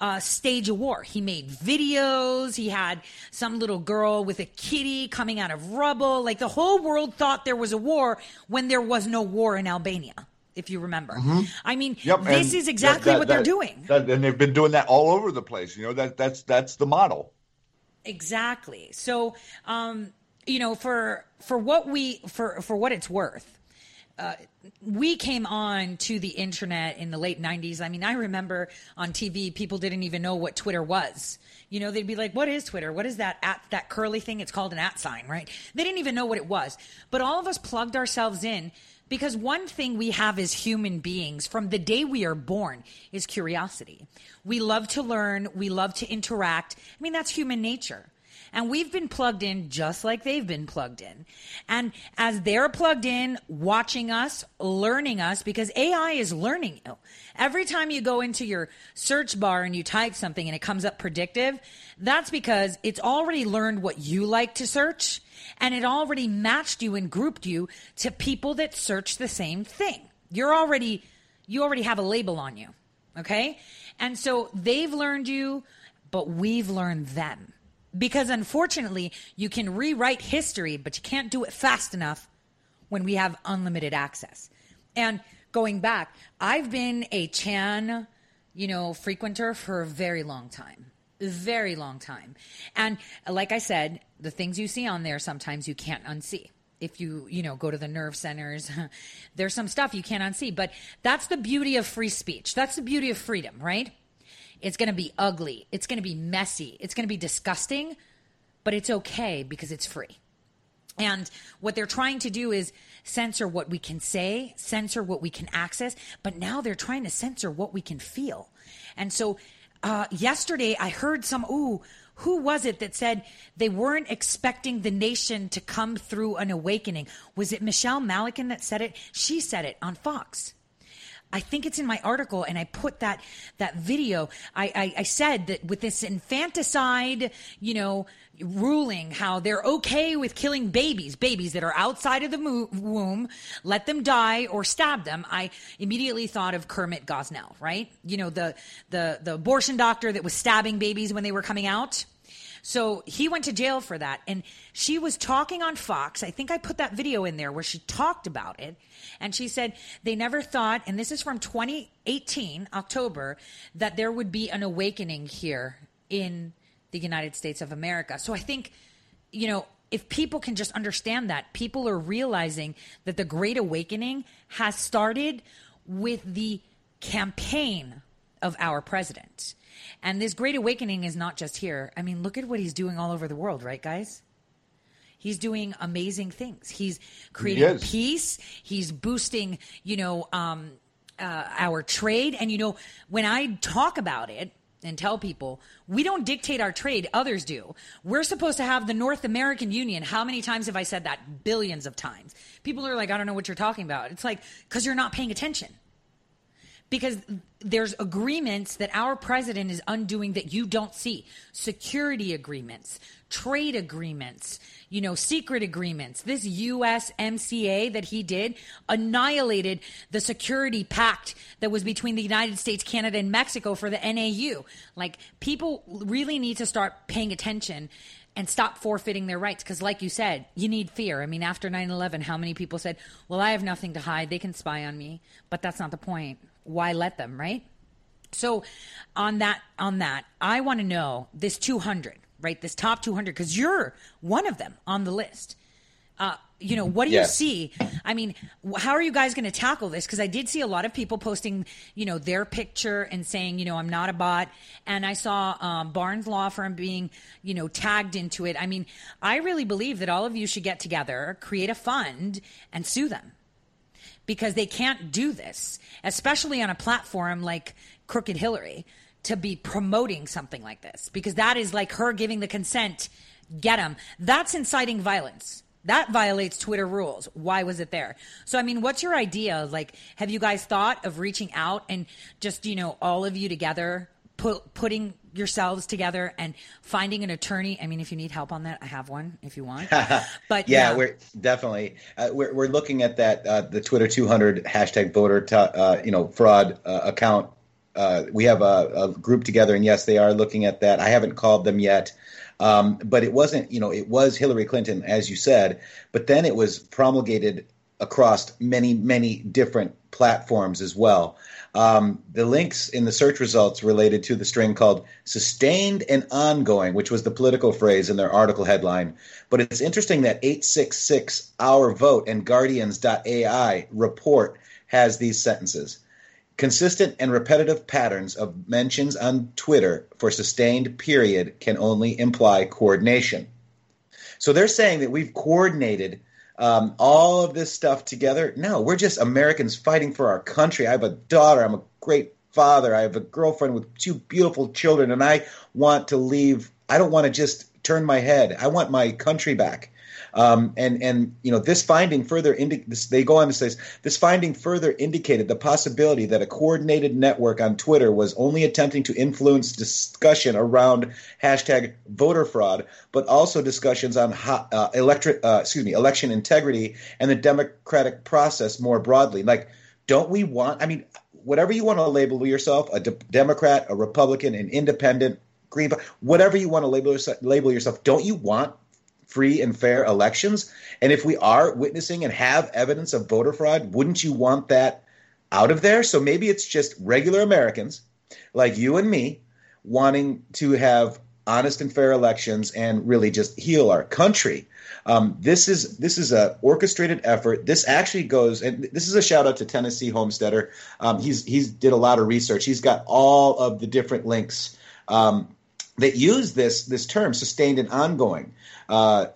uh, stage a war. He made videos. He had some little girl with a kitty coming out of rubble. Like the whole world thought there was a war when there was no war in Albania. If you remember, mm-hmm. I mean, yep. this is exactly that, that, what they're that, doing, and they've been doing that all over the place. You know that that's that's the model. Exactly. So, um, you know, for for what we for for what it's worth, uh, we came on to the internet in the late 90s. I mean, I remember on TV, people didn't even know what Twitter was. You know, they'd be like, what is Twitter? What is that at that curly thing? It's called an at sign, right? They didn't even know what it was. But all of us plugged ourselves in because one thing we have as human beings from the day we are born is curiosity. We love to learn, we love to interact. I mean, that's human nature. And we've been plugged in just like they've been plugged in. And as they're plugged in, watching us, learning us, because AI is learning you. Every time you go into your search bar and you type something and it comes up predictive, that's because it's already learned what you like to search and it already matched you and grouped you to people that search the same thing. You're already, you already have a label on you. Okay. And so they've learned you, but we've learned them because unfortunately you can rewrite history but you can't do it fast enough when we have unlimited access. And going back i've been a chan you know frequenter for a very long time very long time. And like i said the things you see on there sometimes you can't unsee. If you you know go to the nerve centers (laughs) there's some stuff you can't unsee. But that's the beauty of free speech. That's the beauty of freedom right it's going to be ugly. It's going to be messy. It's going to be disgusting, but it's okay because it's free. And what they're trying to do is censor what we can say, censor what we can access, but now they're trying to censor what we can feel. And so uh, yesterday I heard some, ooh, who was it that said they weren't expecting the nation to come through an awakening? Was it Michelle Malkin that said it? She said it on Fox. I think it's in my article, and I put that that video. I, I, I said that with this infanticide, you know, ruling, how they're okay with killing babies, babies that are outside of the mo- womb, let them die or stab them. I immediately thought of Kermit Gosnell, right? You know, the the the abortion doctor that was stabbing babies when they were coming out. So he went to jail for that. And she was talking on Fox. I think I put that video in there where she talked about it. And she said they never thought, and this is from 2018, October, that there would be an awakening here in the United States of America. So I think, you know, if people can just understand that, people are realizing that the Great Awakening has started with the campaign of our president. And this great awakening is not just here. I mean, look at what he's doing all over the world, right, guys? He's doing amazing things. He's creating He peace. He's boosting, you know, um, uh, our trade. And, you know, when I talk about it, and tell people we don't dictate our trade, others do. We're supposed to have the North American Union. How many times have I said that? Billions of times. People are like, I don't know what you're talking about. It's like, because you're not paying attention because there's agreements that our president is undoing that you don't see. Security agreements trade agreements you know secret agreements. This USMCA that he did annihilated the security pact that was between the United States Canada and Mexico for the NAU like people really need to start paying attention and stop forfeiting their rights because like you said you need fear. I mean after 9-11 how many people said well i have nothing to hide. They can spy on me. But that's not the point why let them right? So on that on that i want to know this 200 right? This top 200 because you're one of them on the list. Uh, you know what do Yes. you see? I mean how are you guys going to tackle this? Because i did see a lot of people posting you know their picture and saying you know i'm not a bot. And i saw um, barnes law firm being you know tagged into it. I mean i really believe that all of you should get together create a fund and sue them because they can't do this, especially on a platform like Crooked Hillary, to be promoting something like this because that is like her giving the consent. Get them. That's inciting violence. That violates Twitter rules. Why was it there? So, I mean, what's your idea? Like, have you guys thought of reaching out and just, you know, all of you together, put, putting yourselves together and finding an attorney? I mean, if you need help on that, I have one if you want. (laughs) But yeah, we're definitely uh, we're we're looking at that uh, the Twitter 200 hashtag voter t- uh, you know fraud uh, account. Uh, we have a, a group together, and yes, they are looking at that. I haven't called them yet, um, but it wasn't you know it was Hillary Clinton as you said, but then it was promulgated across many, many different platforms as well. Um, the links in the search results related to the string called sustained and ongoing, which was the political phrase in their article headline. But it's interesting that 866 Our Vote and Guardians.ai report has these sentences. Consistent and repetitive patterns of mentions on Twitter for sustained period can only imply coordination. So they're saying that we've coordinated um, all of this stuff together. No, we're just Americans fighting for our country. I have a daughter. I'm a great father. I have a girlfriend with two beautiful children, and I want to leave. I don't want to just turn my head. I want my country back. Um, and and you know this finding further indi- this, they go on to say this finding further indicated the possibility that a coordinated network on Twitter was only attempting to influence discussion around hashtag voter fraud, but also discussions on ho- uh, electric uh, excuse me election integrity and the democratic process more broadly. Like, don't we want? I mean, whatever you want to label yourself, a de- Democrat, a Republican, an independent, green, whatever you want to label yourself, label yourself. Don't you want free and fair elections? And if we are witnessing and have evidence of voter fraud, wouldn't you want that out of there? So maybe it's just regular Americans like you and me wanting to have honest and fair elections and really just heal our country. Um, this is this is a orchestrated effort. This actually goes, and this is a shout out to Tennessee Homesteader. Um, he's he's did a lot of research. He's got all of the different links um, that use this this term, sustained and ongoing. Uh,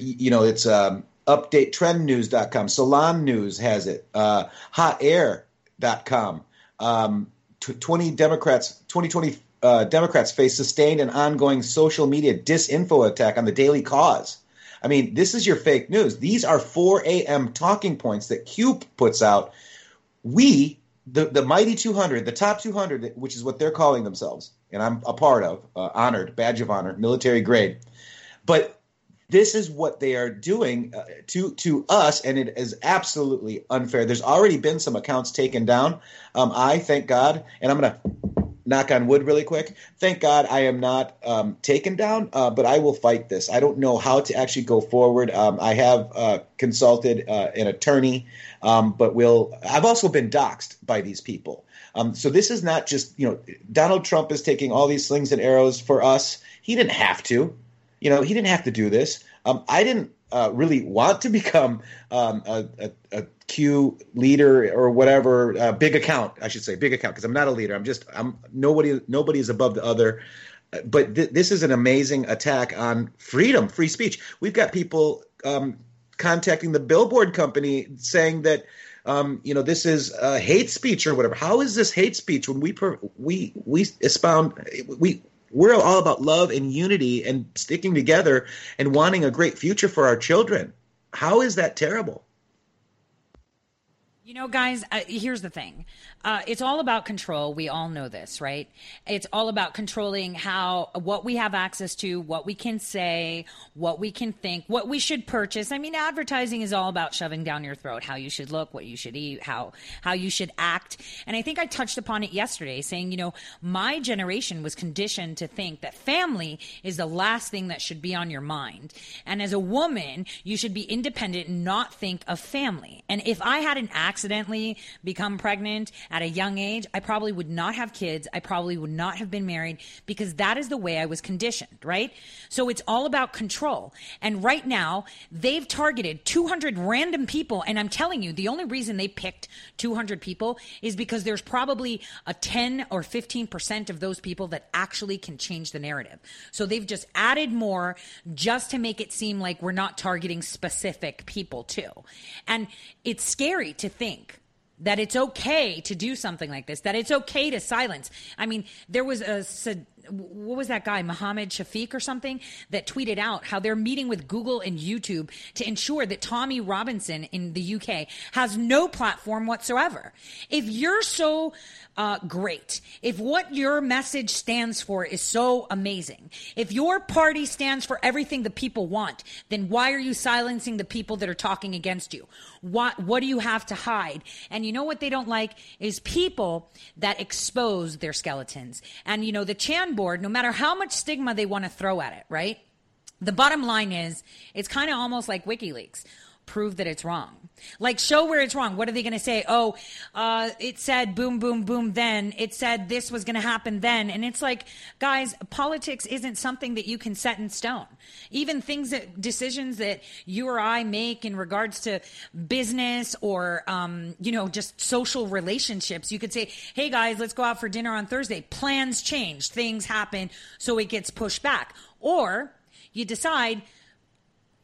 you know, it's um, updatetrendnews.com. Salon News has it. Uh, hotair.com. Um, 20 Democrats, 2020 uh, Democrats face sustained and ongoing social media disinfo attack on the Daily Kos. I mean, this is your fake news. These are 4 a.m. talking points that Q puts out. We, the, the mighty 200, the top 200, which is what they're calling themselves, and I'm a part of, uh, honored, badge of honor, military grade. But this is what they are doing uh, to to us, and it is absolutely unfair. There's already been some accounts taken down. Um, I thank God, and I'm to knock on wood really quick. Thank God I am not um, taken down, uh, but I will fight this. I don't know how to actually go forward. Um, I have uh, consulted uh, an attorney, um, but will. I've also been doxxed by these people. Um, so this is not just you know Donald Trump is taking all these slings and arrows for us. He didn't have to you know, he didn't have to do this. Um, I didn't uh, really want to (laughs) become um, a, a, a, Q leader or whatever, uh, big account, I should say, big account, because I'm not a leader. I'm just, I'm nobody, nobody is above the other. But th- this is an amazing attack on freedom, free speech. We've got people um, contacting the billboard company saying that. Um, you know, this is uh, hate speech or whatever. How is this hate speech when we per- we we expound we we're all about love and unity and sticking together and wanting a great future for our children. How is that terrible? You know, guys, uh, here's the thing. Uh, it's all about control. We all know this, right? It's all about controlling how, what we have access to, what we can say, what we can think, what we should purchase. I mean, advertising is all about shoving down your throat how you should look, what you should eat, how, how you should act. And I think I touched upon it yesterday saying, you know, my generation was conditioned to think that family is the last thing that should be on your mind. And as a woman, you should be independent and not think of family. And if I had an accidentally become pregnant at a young age, I probably would not have kids. I probably would not have been married because that is the way I was conditioned, right? So it's all about control. And right now, they've targeted 200 random people. And I'm telling you, the only reason they picked 200 people is because there's probably a 10 or 15% of those people that actually can change the narrative. So they've just added more just to make it seem like we're not targeting specific people too. And it's scary to think that it's okay to do something like this, that it's okay to silence. I mean, there was a what was that guy, Mohammed Shafiq or something, that tweeted out how they're meeting with Google and YouTube to ensure that Tommy Robinson in the UK has no platform whatsoever. If you're so uh, great, if what your message stands for is so amazing, if your party stands for everything the people want, then why are you silencing the people that are talking against you? What, what do you have to hide? And you know what they don't like is people that expose their skeletons. And you know, the Chan board, no matter how much stigma they want to throw at it, right? The bottom line is it's kind of almost like WikiLeaks prove that it's wrong. Like, show where it's wrong. What are they going to say? Oh, uh, it said boom, boom, boom then. It said this was going to happen then. And it's like, guys, politics isn't something that you can set in stone. Even things that, decisions that you or I make in regards to business or, um, you know, just social relationships, you could say, hey guys, let's go out for dinner on Thursday. Plans change, things happen, so it gets pushed back. Or you decide,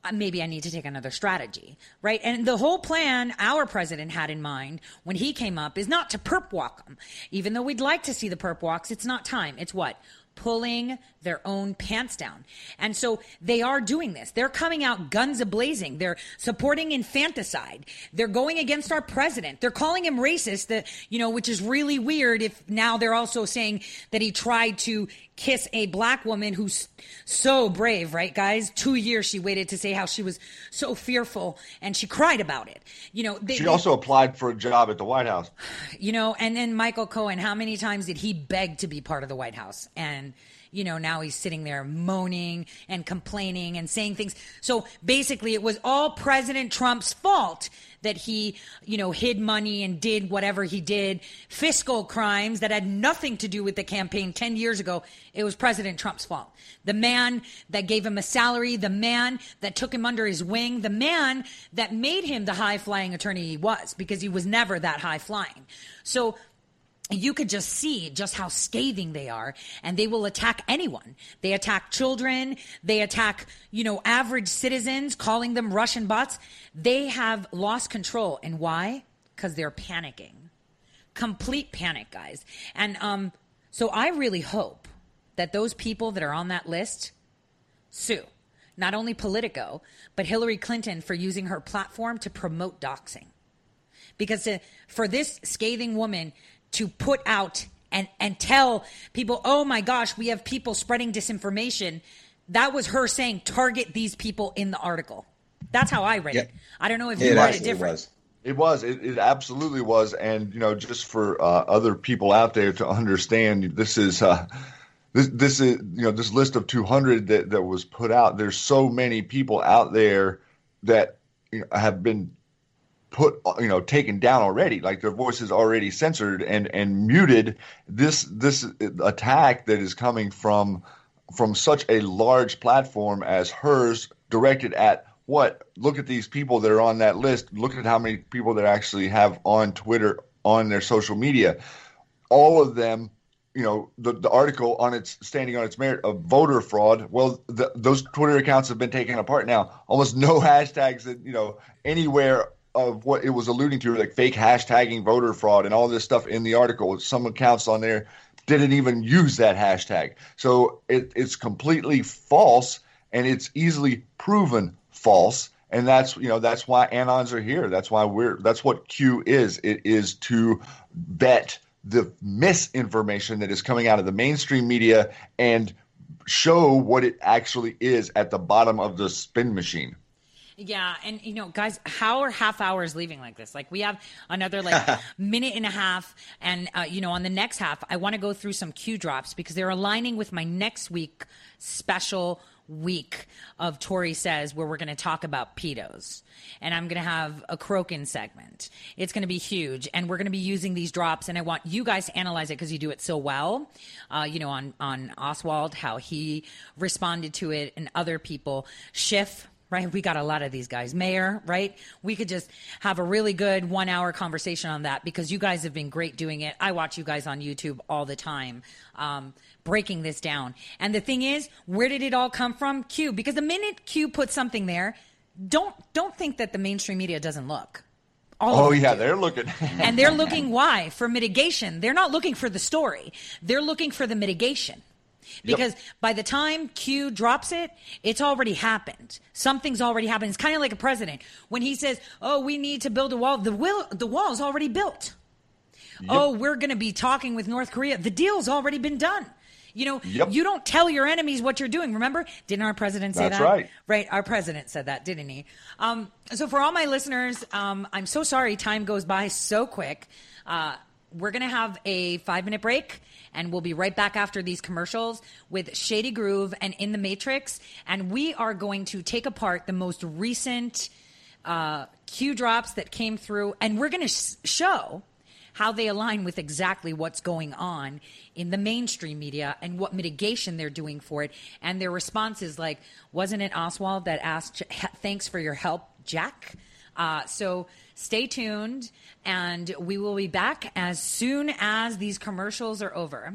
Uh, maybe I need to take another strategy, right? And the whole plan our president had in mind when he came up is not to perp walk them. Even though we'd like to see the perp walks, it's not time. It's what? Pulling their own pants down. And so they are doing this. They're coming out guns a blazing. They're supporting infanticide. They're going against our president. They're calling him racist, that, you know, which is really weird if now they're also saying that he tried to kiss a black woman who's so brave, right, guys? Two years she waited to say how she was so fearful and she cried about it. You know, they, she also they, applied for a job at the White House. (sighs) You know, and then Michael Cohen, how many times did he beg to be part of the White House? And, you know, now he's sitting there moaning and complaining and saying things. So basically, it was all President Trump's fault that he, you know, hid money and did whatever he did, fiscal crimes that had nothing to do with the campaign 10 years ago. It was President Trump's fault. The man that gave him a salary, the man that took him under his wing, the man that made him the high flying attorney he was because he was never that high flying. So you could just see just how scathing they are and they will attack anyone. They attack children. They attack you know average citizens calling them russian bots. They have lost control. And why? Because they're panicking. Complete panic guys. And um so i really hope that those people that are on that list sue. Not only politico but hillary clinton for using her platform to promote doxing. Because to, for this scathing woman to put out and, and tell people, oh my gosh, we have people spreading disinformation. That was her saying, target these people in the article. That's how I read yeah. it. I don't know if you read it different. Was. It was. It, it, absolutely was. And you know, just for uh, other people out there to understand, this is uh, this this is you know this list of 200 that that was put out. There's so many people out there that you know, have been put you know taken down already. Like their voices already censored and and muted. This this attack that is coming from from such a large platform as hers directed at what? Look at these people that are on that list. Look at how many people that actually have on twitter on their social media. All of them you know the, the article on its standing on its merit of voter fraud. Well the, those twitter accounts have been taken apart now. Almost no (laughs) hashtags that you know anywhere of what it was alluding to, like fake hashtagging voter fraud and all this stuff in the article. Some accounts on there didn't even use that hashtag. So it, it's completely false and it's easily proven false. And that's you know that's why anons are here. That's why we're that's what Q is. It is to bet the misinformation that is coming out of the mainstream media and show what it actually is at the bottom of the spin machine. Yeah, and you know, guys, how are half hours leaving like this? Like we have another like (laughs) minute and a half, and uh, you know, on the next half, I want to go through some Q drops because they're aligning with my next week special week of Tori Says, where we're going to talk about pedos. And I'm going to have a Crokin segment. It's going to be huge. And we're going to be using these drops. And I want you guys to analyze it because you do it so well. Uh, you know, on, on Oswalt, how he responded to it, and other people. Schiff, right? We got a lot of these guys. Mayor, right? We could just have a really good one hour conversation on that because you guys have been great doing it. I watch you guys on YouTube all the time. Um, breaking this down. And the thing is, where did it all come from? Q. Because the minute Q puts something there, don't don't think that the mainstream media doesn't look. All oh yeah, do. they're looking. and they're (laughs) looking why? For mitigation. They're not looking for the story. They're looking for the mitigation. Because yep. by the time Q drops it, it's already happened. Something's already happened. It's kind of like a president when he says, "Oh, we need to build a wall." The will, the wall's already built. Yep. Oh, we're going to be talking with North Korea. The deal's already been done. You know, yep. you don't tell your enemies what you're doing. Remember, didn't our president say That's that? right. Right. Our president said that, didn't he? Um, so for all my listeners, um, I'm so sorry. Time goes by so quick. Uh, we're going to have a five minute break and we'll be right back after these commercials with Shady Groove and In the Matrix. And we are going to take apart the most recent uh, Q drops that came through, and we're going to sh- show how they align with exactly what's going on in the mainstream media and what mitigation they're doing for it. And their response is like, wasn't it Oswalt that asked, thanks for your help, Jack? Uh, so stay tuned, and we will be back as soon as these commercials are over.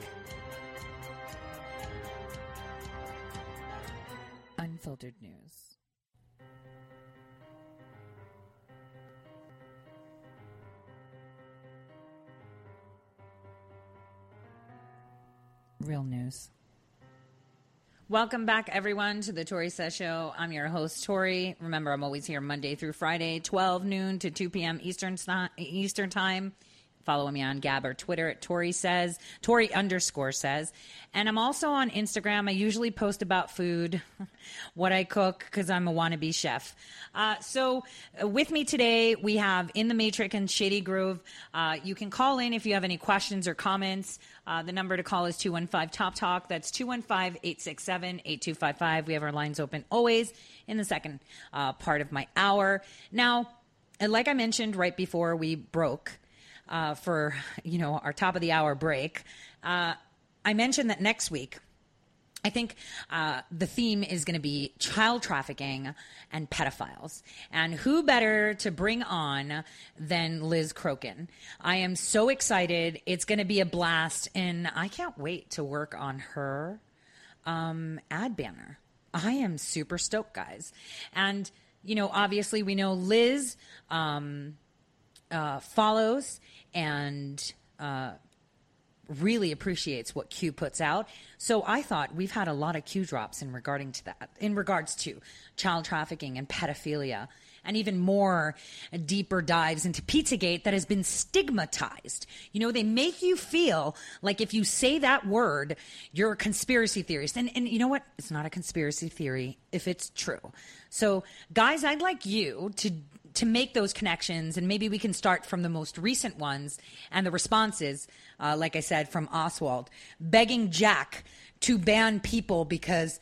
Real news. Welcome back, everyone, to the Tori Says Show. I'm your host, Tori. Remember, I'm always here Monday through Friday, 12 noon to 2 p.m. Eastern Eastern Time. Follow me on Gab or Twitter at Tori Says, Tori underscore says. And I'm also on Instagram. I usually post about food, (laughs) what I cook, because I'm a wannabe chef. Uh, so uh, with me today, we have In the Matrix and Shady Groove. Uh, you can call in if you have any questions or comments. Uh, the number to call is 215 Top Talk. That's 215 867 8255. We have our lines open always in the second uh, part of my hour. Now, like I mentioned right before we broke, uh, for you know our top of the hour break, uh, I mentioned that next week. I think uh, the theme is going to be child trafficking and pedophiles. And who better to bring on than Liz Crokin? I am so excited. It's going to be a blast. And I can't wait to work on her um, ad banner. I am super stoked, guys. And, you know, obviously we know Liz um, uh, follows and uh, really appreciates what Q puts out. So I thought we've had a lot of Q drops in regarding to that, in regards to child trafficking and pedophilia, and even more deeper dives into Pizzagate that has been stigmatized. You know, they make you feel like if you say that word, you're a conspiracy theorist. And and you know what? It's not a conspiracy theory if it's true. So guys, I'd like you to to make those connections, and maybe we can start from the most recent ones and the responses, uh, like I said, from Oswalt, begging Jack to ban people because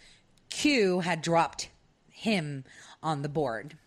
Q had dropped him on the board.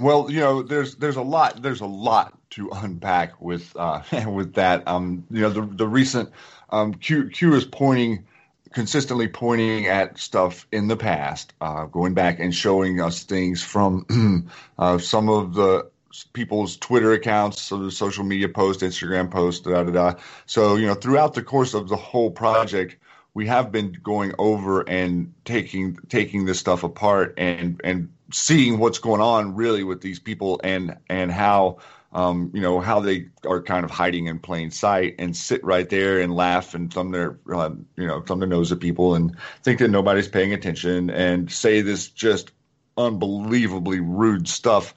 Well, you know, there's there's a lot there's a lot to unpack with uh, (laughs) with that. Um, you know, the the recent um, Q Q is pointing consistently pointing at stuff in the past, uh, going back and showing us things from (clears throat) uh, some of the people's Twitter accounts, so the social media posts, Instagram posts, da da da. So you know, throughout the course of the whole project, we have been going over and taking taking this stuff apart and and seeing what's going on really with these people and and how um, you know how they are kind of hiding in plain sight and sit right there and laugh and thumb their uh, you know thumb their nose at people and think that nobody's paying attention and say this just unbelievably rude stuff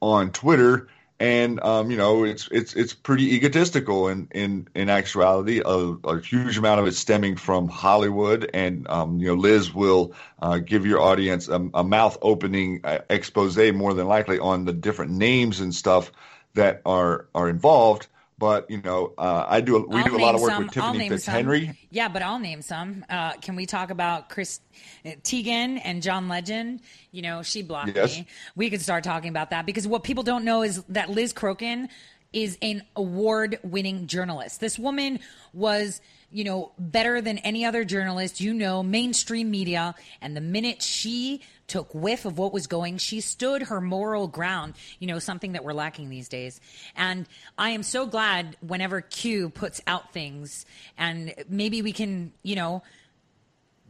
on Twitter and um, you know it's it's it's pretty egotistical in in in actuality. A, a huge amount of it stemming from Hollywood, and um, you know Liz will uh, give your audience a, a mouth opening uh, expose more than likely on the different names and stuff that are are involved. But you know, uh, I do. We I'll do a lot of work some. with Tiffany Fitzhenry. Some. Yeah, but I'll name some. Uh, can we talk about Chris uh, Teigen and John Legend? You know, she blocked Yes. me. We could start talking about that because what people don't know is that Liz Crokin is an award winning journalist. This woman was, you know, better than any other journalist, you know, mainstream media. And the minute she took whiff of what was going, she stood her moral ground, you know, something that we're lacking these days. And I am so glad whenever Q puts out things and maybe we can, you know,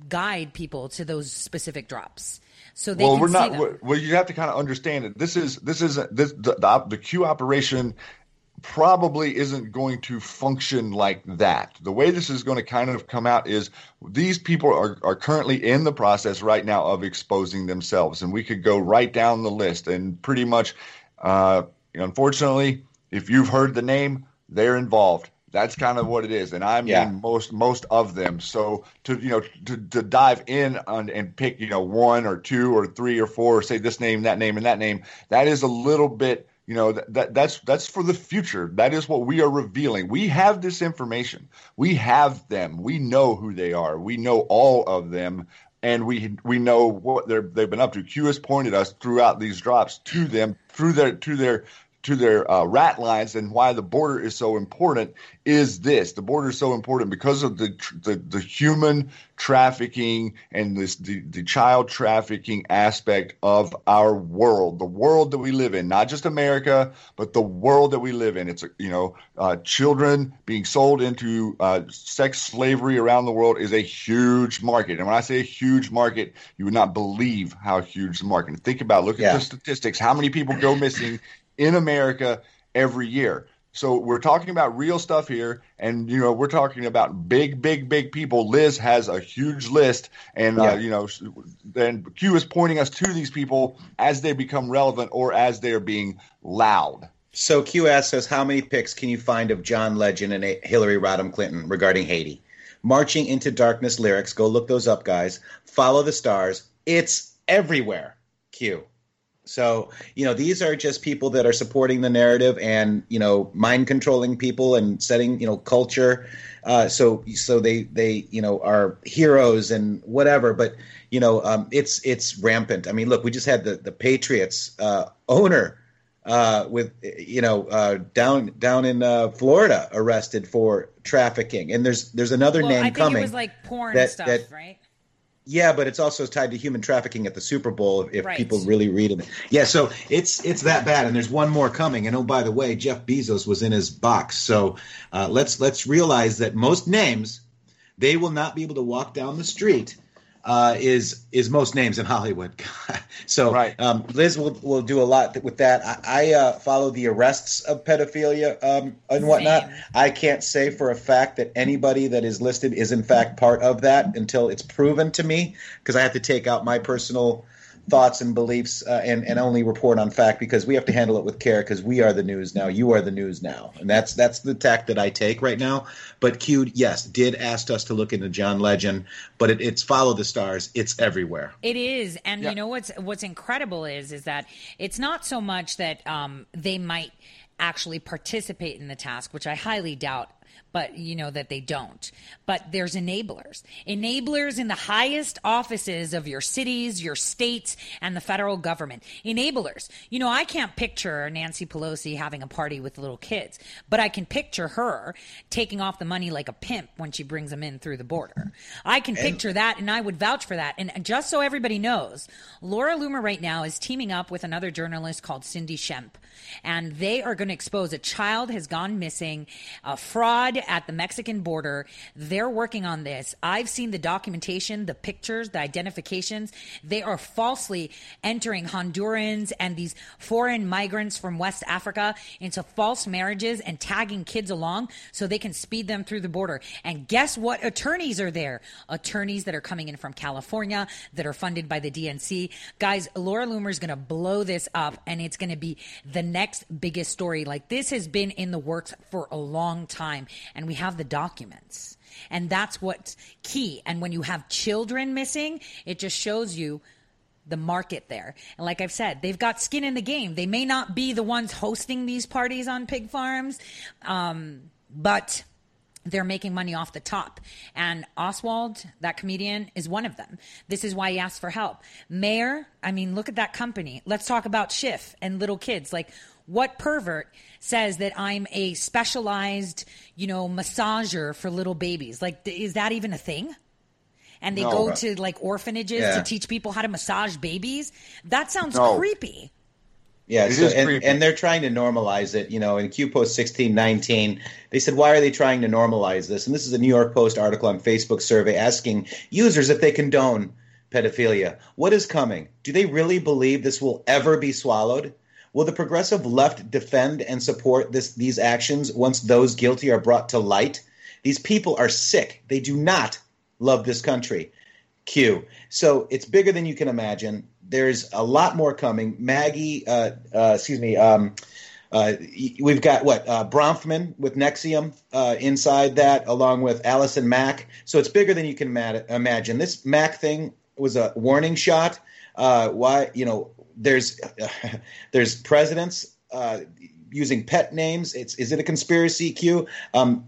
guide people to those specific drops. So they well, can we're not. Well, you have to kind of understand it. This is this is this the, the, the Q operation probably isn't going to function like that. The way this is going to kind of come out is these people are, are currently in the process right now of exposing themselves. And we could go right down the list and pretty much, uh, unfortunately, if you've heard the name, they're involved. That's kind of what it is, and I mean Yeah. most most of them. So to you know to, to dive in on, and pick you know one or two or three or four, or say this name, that name, and that name, that is a little bit you know that, that that's that's for the future. That is what we are revealing. We have this information. We have them. We know who they are. We know all of them. And we we know what they're they've been up to. Q has pointed us throughout these drops to them through their to their to their uh, rat lines and why the border is so important is this. The border is so important because of the tr- the, the human trafficking and this the, the child trafficking aspect of our world. The world that we live in not just america but the world that we live in. It's you know uh, children being sold into uh, sex slavery around the world is a huge market. And when i say a huge market you would not believe how huge the market think about look Yeah. at the statistics. How many people go missing in America every year. So we're talking about real stuff here, and you know we're talking about big, big, big people. Liz has a huge list, and Yeah. uh, you know, then Q is pointing us to these people as they become relevant or as they are being loud. So Q asks us, how many pics can you find of John Legend and Hillary Rodham Clinton regarding Haiti? Marching into Darkness lyrics, go look those up, guys. Follow the stars. It's everywhere. Q. So, you know, these are just people that are supporting the narrative and, you know, mind controlling people and setting, you know, culture. Uh, so, so they, they, you know, are heroes and whatever. But, you know, um, it's, it's rampant. I mean, look, we just had the, the Patriots uh, owner uh, with you know uh, down down in uh, Florida arrested for trafficking, and there's there's another Well, name I think coming. it was like porn that- stuff, that- right? Yeah, but it's also tied to human trafficking at the Super Bowl. If Right. people really read it, yeah. So it's it's that bad, and there's one more coming. And oh, by the way, Jeff Bezos was in his box. So uh, let's let's realize that most names they will not be able to walk down the street. Uh, is is most names in Hollywood. (laughs) so Right. um, Liz will will do a lot with that. I, I uh, follow the arrests of pedophilia um, and whatnot. Same. I can't say for a fact that anybody that is listed is in fact part of that until it's proven to me, because I have to take out my personal thoughts and beliefs uh, and and only report on fact because we have to handle it with care because we are the news now. You are the news now, and that's that's the tack that I take right now. But Q, yes, did ask us to look into John Legend, but it, it's follow the stars. It's everywhere. It is, and Yeah. you know what's what's incredible is is that it's not so much that um, they might actually participate in the task, which I highly doubt. But you know that they don't. But there's enablers. Enablers in the highest offices of your cities, your states, and the federal government. Enablers. You know, I can't picture Nancy Pelosi having a party with little kids, but I can picture her taking off the money like a pimp when she brings them in through the border. I can picture that, and I would vouch for that. And just so everybody knows, Laura Loomer right now is teaming up with another journalist called Cindy Shemp, and they are going to expose a child has gone missing, a fraud at the Mexican border. They're working on this. I've seen the documentation, the pictures, the identifications. They are falsely entering Hondurans and these foreign migrants from West Africa into false marriages and tagging kids along so they can speed them through the border. And guess what attorneys are there? Attorneys that are coming in from California that are funded by the DNC. Guys, Laura Loomer is going to blow this up and it's going to be the next biggest story. Like this has been in the works for a long time and we have the documents. And that's what's key. And when you have children missing, it just shows you the market there. And like I've said, they've got skin in the game. They may not be the ones hosting these parties on pig farms, um, but they're making money off the top. And Oswalt, that comedian, is one of them. This is why he asked for help. Mayor, I mean, look at that company. Let's talk about Schiff and little kids. Like, what pervert says that I'm a specialized, you know, massager for little babies? Like, is that even a thing? And they No, go to like orphanages Yeah. to teach people how to massage babies. That sounds No. creepy. Yeah, It so, is and, creepy. and they're trying to normalize it. You know, in Q Post sixteen nineteen, they said, "Why are they trying to normalize this?" And this is a New York Post article on Facebook survey asking users if they condone pedophilia. What is coming? Do they really believe this will ever be swallowed? Will the progressive left defend and support this these actions once those guilty are brought to light? These people are sick. They do not love this country. Q. So it's bigger than you can imagine. There's a lot more coming. Maggie, uh, uh, excuse me. Um, uh, we've got what uh, Bronfman with NXIVM uh, inside that, along with Allison Mack. So it's bigger than you can ma- imagine. This Mack thing was a warning shot. Uh, why you know there's (laughs) there's presidents uh, using pet names. It's is it a conspiracy? Q. Um,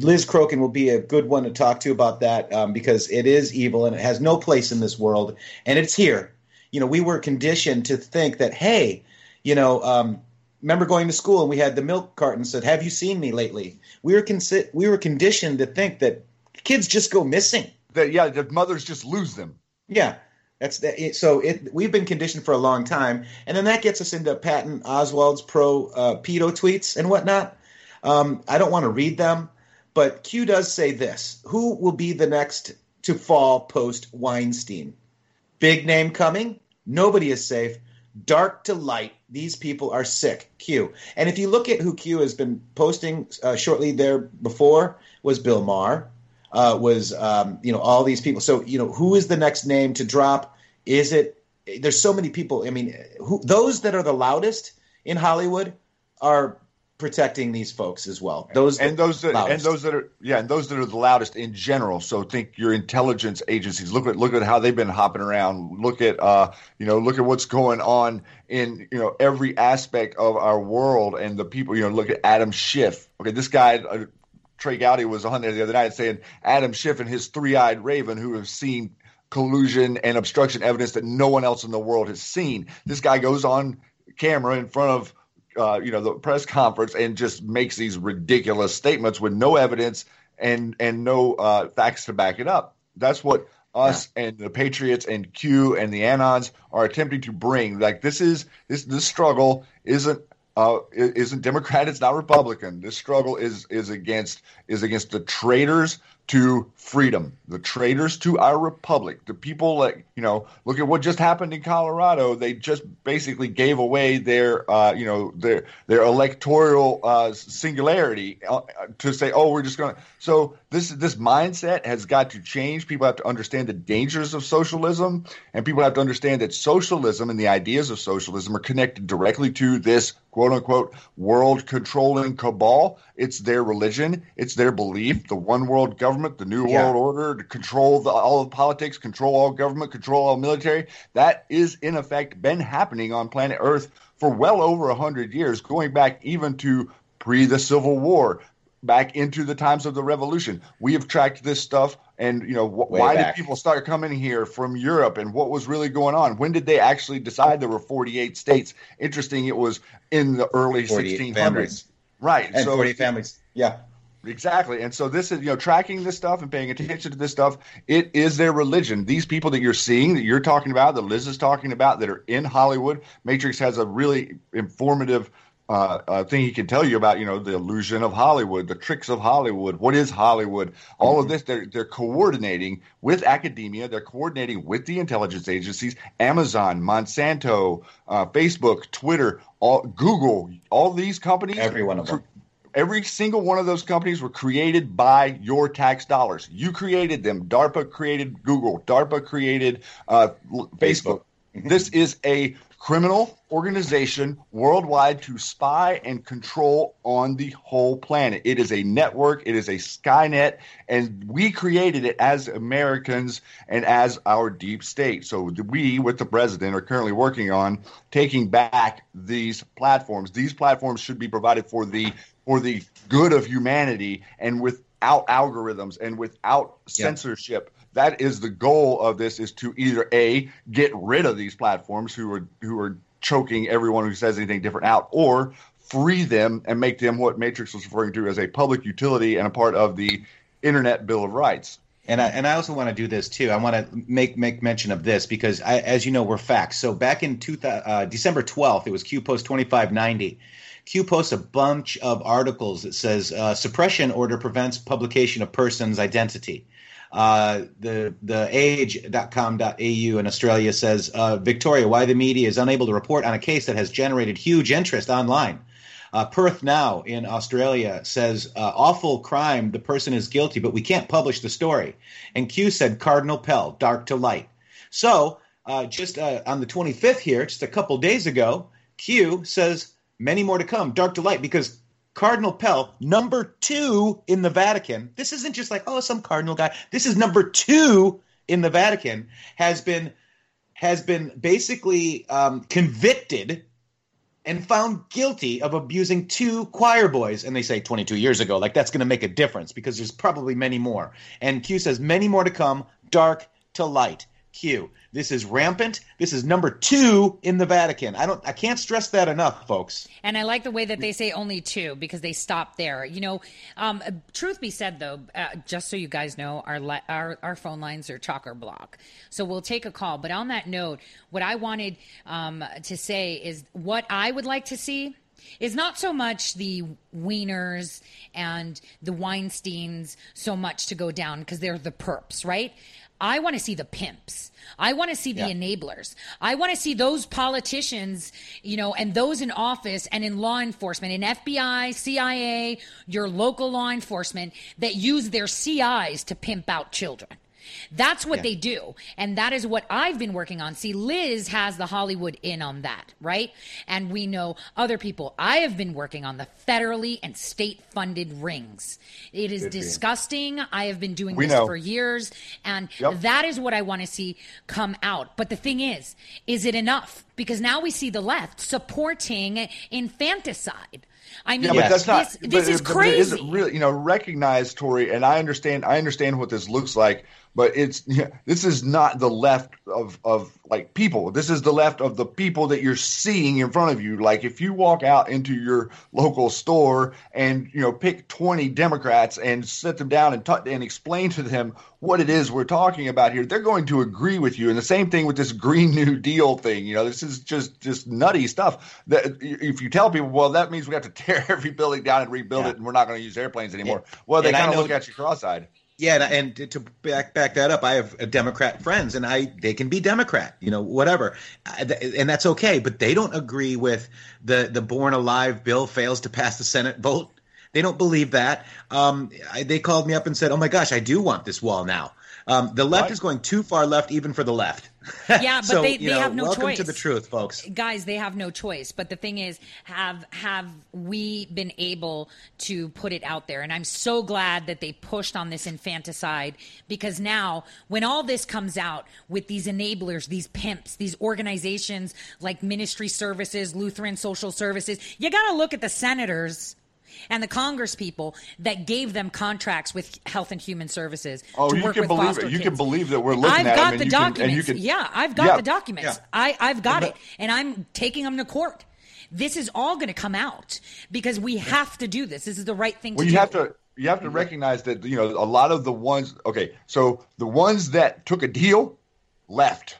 Liz Crokin will be a good one to talk to about that um, because it is evil and it has no place in this world, and it's here. You know, we were conditioned to think that, hey, you know, um, remember going to school and we had the milk carton said, "Have you seen me lately?" We were consi- we were conditioned to think that kids just go missing. That yeah, the mothers just lose them. Yeah, that's that. It, so it, we've been conditioned for a long time, and then that gets us into Patton Oswalt's pro uh, pedo tweets and whatnot. Um, I don't want to read them, but Q does say this: Who will be the next to fall post Weinstein? Big name coming. Nobody is safe. Dark to light. These people are sick. Q. And if you look at who Q has been posting uh, shortly there before, was Bill Maher, uh, was um, you know all these people. So you know who is the next name to drop? Is it? There's so many people. I mean, who those that are the loudest in Hollywood are protecting these folks as well. Those and those that, and those that are yeah, and those that are the loudest in general. So think your intelligence agencies. Look at look at how they've been hopping around. Look at uh you know look at what's going on in you know every aspect of our world and the people. You know look at Adam Schiff. Okay, this guy. Uh, Trey Gowdy was on there the other night saying Adam Schiff and his three-eyed raven, who have seen collusion and obstruction evidence that no one else in the world has seen. This guy goes on camera in front of uh, you know the press conference and just makes these ridiculous statements with no evidence and and no uh, facts to back it up. That's what us and the Patriots and Q and the Anons are attempting to bring. Like this is this this struggle isn't uh, isn't Democrat. It's not Republican. This struggle is is against is against the traitors to freedom, the traitors to our republic, the people that you know. Look at what just happened in Colorado. They just basically gave away their uh, you know their their electoral uh, singularity uh, to say, oh, we're just going to. So this this mindset has got to change. People have to understand the dangers of socialism, and people have to understand that socialism and the ideas of socialism are connected directly to this quote unquote world controlling cabal. It's their religion, it's their belief, the one world government, the new Yeah. world order to control the, all of politics, control all government, control all military. That is in effect been happening on planet Earth for well over a hundred years, going back even to pre the Civil War. Back into the times of the revolution, we have tracked this stuff, and you know wh- why back. did people start coming here from Europe, and what was really going on? When did they actually decide there were 48 states? Interesting, it was in the early 48 1600s, families. right? and so 40 families. Yeah. Exactly. And so this is, you know, tracking this stuff and paying attention to this stuff, it is their religion. These people that you're seeing, that you're talking about, that Liz is talking about, that are in Hollywood, Matrix has a really informative uh, uh, thing he can tell you about, you know, the illusion of Hollywood, the tricks of Hollywood, what is Hollywood, all of this. They're, they're coordinating with academia, they're coordinating with the intelligence agencies, Amazon, Monsanto, uh, Facebook, Twitter, all, Google, all these companies. Every one of them. Every single one of those companies were created by your tax dollars. You created them. DARPA created Google. DARPA created uh, l- Facebook. This is a criminal organization worldwide to spy and control on the whole planet. It is a network. It is a Skynet, and we created it as Americans and as our deep state. So we, with the president, are currently working on taking back these platforms. These platforms should be provided for the for the good of humanity and without algorithms and without Yeah. censorship. That is the goal of this is to either A, get rid of these platforms who are who are choking everyone who says anything different out, or free them and make them what Matrix was referring to as a public utility and a part of the Internet Bill of Rights. And I, and I also want to do this too. I want to make make mention of this because, I, as you know, we're facts. So back in two, uh, December 12th, it was Q Post 2590. Q posts a bunch of articles that says uh, suppression order prevents publication of person's identity. Uh, the the age.com.au in Australia says uh, Victoria, why the media is unable to report on a case that has generated huge interest online. Uh, Perth Now in Australia says, uh, awful crime, the person is guilty, but we can't publish the story. And Q said, Cardinal Pell, dark to light. So, uh, just uh, on the 25th here, just a couple days ago, Q says, many more to come, dark to light, because Cardinal Pell, number two in the Vatican, this isn't just like, oh, some cardinal guy. This is number two in the Vatican, has been has been basically um, convicted and found guilty of abusing two choir boys. And they say 22 years ago, like that's going to make a difference because there's probably many more. And Q says, many more to come, dark to light. Q. This is rampant. This is number two in the Vatican. I don't. I can't stress that enough, folks. And I like the way that they say only two because they stop there. You know, um, truth be said, though, uh, just so you guys know, our, li- our our phone lines are chock or block, so we'll take a call. But on that note, what I wanted um, to say is what I would like to see is not so much the Wieners and the Weinsteins so much to go down because they're the perps, right? I want to see the pimps. I want to see the yeah. enablers. I want to see those politicians, you know, and those in office and in law enforcement, in FBI, CIA, your local law enforcement that use their CIs to pimp out children. That's what yeah. they do. And that is what I've been working on. See, Liz has the Hollywood in on that, right? And we know other people. I have been working on the federally and state funded rings. It is Good disgusting. I have been doing we this know. for years. And yep. that is what I want to see come out. But the thing is, is it enough? Because now we see the left supporting infanticide. I mean, yeah, but that's not. This, this is crazy. It isn't really, you know, recognize Tori, and I understand. I understand what this looks like but it's (laughs) this is not the left of of like people. This is the left of the people that you're seeing in front of you. Like if you walk out into your local store and you know pick 20 democrats and sit them down and t- and explain to them what it is we're talking about here they're going to agree with you. And the same thing with this green new deal thing. You know this is just just nutty stuff that if you tell people well that means we have to (laughs) tear every building down and rebuild yeah. it and we're not going to use airplanes anymore. Yeah. well they kind of look at you cross-eyed yeah, and, to back back that up, I have Democrat friends, and I they can be Democrat, you know, whatever, and that's okay. But they don't agree with the the Born Alive bill fails to pass the Senate vote. They don't believe that. Um, I, they called me up and said, "Oh my gosh, I do want this wall now." Um, the left what? is going too far left, even for the left. Yeah, (laughs) but so, they, they know, have no welcome choice. Welcome to the truth, folks. Guys, they have no choice. But the thing is, have have we been able to put it out there? And I'm so glad that they pushed on this infanticide because now, when all this comes out with these enablers, these pimps, these organizations like Ministry Services, Lutheran Social Services, you got to look at the senators and the Congress people that gave them contracts with Health and Human Services. Oh, you can believe it. You can believe that we're looking I've at got them the documents. Can, yeah, I've got yeah, the documents. Yeah. I, I've got it, and I'm taking them to court. This is all going to come out because we have to do this. This is the right thing well, to you do. have to you have to mm-hmm. recognize that you know a lot of the ones. Okay, so the ones that took a deal left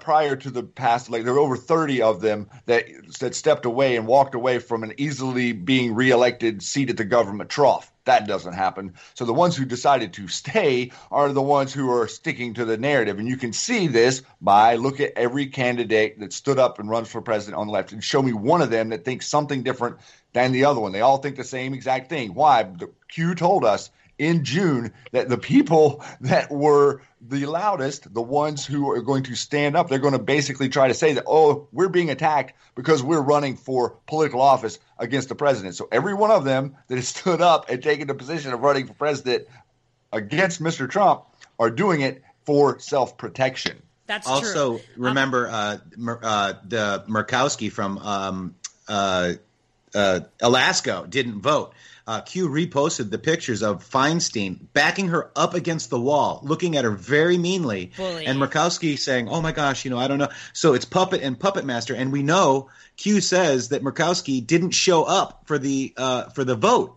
prior to the past, like there were over 30 of them that that stepped away and walked away from an easily being reelected seat at the government trough. That doesn't happen. So the ones who decided to stay are the ones who are sticking to the narrative. And you can see this by look at every candidate that stood up and runs for president on the left and show me one of them that thinks something different than the other one. They all think the same exact thing. Why? The Q told us in June that the people that were the loudest, the ones who are going to stand up, they're going to basically try to say that, oh, we're being attacked because we're running for political office against the president. So every one of them that has stood up and taken the position of running for president against Mr. Trump are doing it for self protection. That's true. also true. remember uh, uh, the Murkowski from um, uh, uh, Alaska didn't vote. Uh, Q reposted the pictures of Feinstein backing her up against the wall, looking at her very meanly, Bully. and Murkowski saying, "Oh my gosh, you know, I don't know." So it's puppet and puppet master, and we know Q says that Murkowski didn't show up for the uh, for the vote.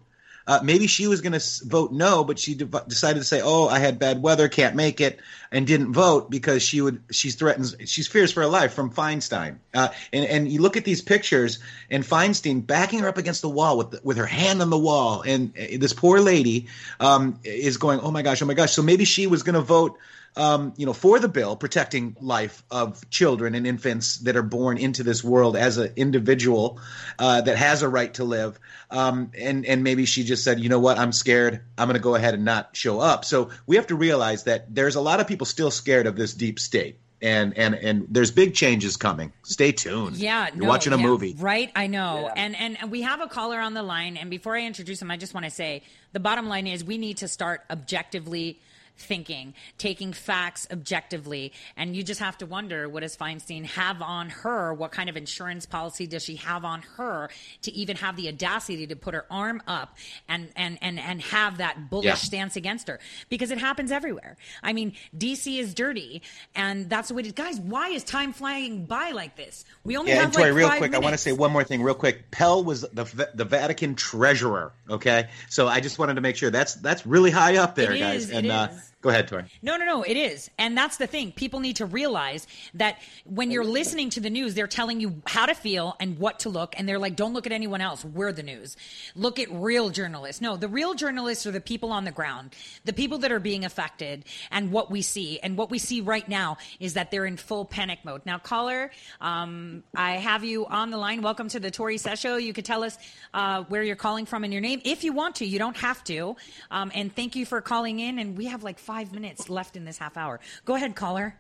Uh, maybe she was going to vote no, but she de- decided to say, "Oh, I had bad weather, can't make it," and didn't vote because she would. She's threatens. She's fears for her life from Feinstein. Uh, and and you look at these pictures and Feinstein backing her up against the wall with the, with her hand on the wall, and uh, this poor lady um, is going, "Oh my gosh, oh my gosh." So maybe she was going to vote um, you know, for the bill protecting life of children and infants that are born into this world as an individual uh, that has a right to live. Um, and and maybe she just said, you know what, I'm scared. I'm going to go ahead and not show up. So we have to realize that there's a lot of people still scared of this deep state. And, and and there's big changes coming. Stay tuned. Yeah, you're no, watching a yeah, movie. right? I know, and, and and we have a caller on the line. And before I introduce him, I just want to say the bottom line is we need to start objectively thinking, taking facts objectively, and you just have to wonder what does Feinstein have on her? What kind of insurance policy does she have on her to even have the audacity to put her arm up and and and and have that bullish Yeah. stance against her? Because it happens everywhere. I mean, DC is dirty, and that's the way it is. Guys, why is time flying by like this? We only Yeah, have and Tori, like real quick, I want to say one more thing, real quick. Pell was the the Vatican treasurer. Okay, so I just wanted to make sure that's that's really high up there, It guys. is, and it uh. Go ahead, Tori. No, no, no, it is. And that's the thing. People need to realize that when you're listening to the news, they're telling you how to feel and what to look. And they're like, don't look at anyone else. We're the news. Look at real journalists. No, the real journalists are the people on the ground, the people that are being affected and what we see. And what we see right now is that they're in full panic mode. Now, caller, um, I have you on the line. Welcome to the Tori Show. You could tell us uh, where you're calling from and your name if you want to. You don't have to. Um, and thank you for calling in. And we have like five minutes left in this half hour. Go ahead, caller.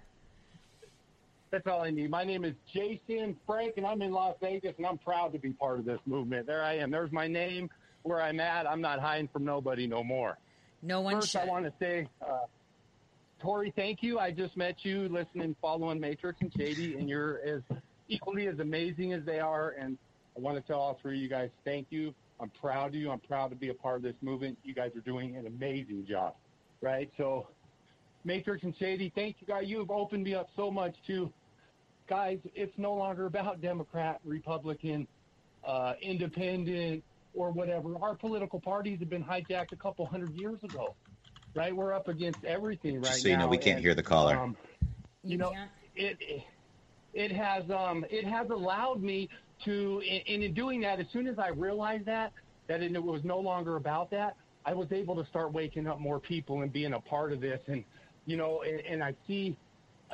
That's all I need. My name is Jason Frank, and I'm in Las Vegas, and I'm proud to be part of this movement. There I am. There's my name, where I'm at. I'm not hiding from nobody no more. No one First, should. I want to say, uh, Tori, thank you. I just met you, listening, following Matrix and Shady, and you're as equally as amazing as they are. And I want to tell all three of you guys, thank you. I'm proud of you. I'm proud to be a part of this movement. You guys are doing an amazing job, right? So, Matrix and Shady, thank you guys. You have opened me up so much to guys. It's no longer about Democrat, Republican, uh, Independent, or whatever. Our political parties have been hijacked a couple hundred years ago, right? We're up against everything right Just so you now. know, we can't and, hear the caller. um, you know, can't? it, it it has um it has allowed me to and in doing that as soon as I realized that that it was no longer about that I was able to start waking up more people and being a part of this and you know and, and I see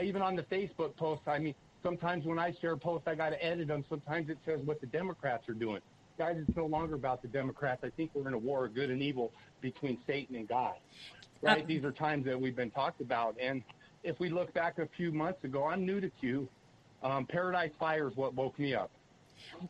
even on the Facebook posts I mean sometimes when I share posts I got to edit them sometimes it says what the Democrats are doing guys it's no longer about the Democrats I think we're in a war of good and evil between Satan and God right? Uh, These are times that we've been talked about. And if we look back a few months ago, I'm new to Q. Um, Paradise Fire is what woke me up.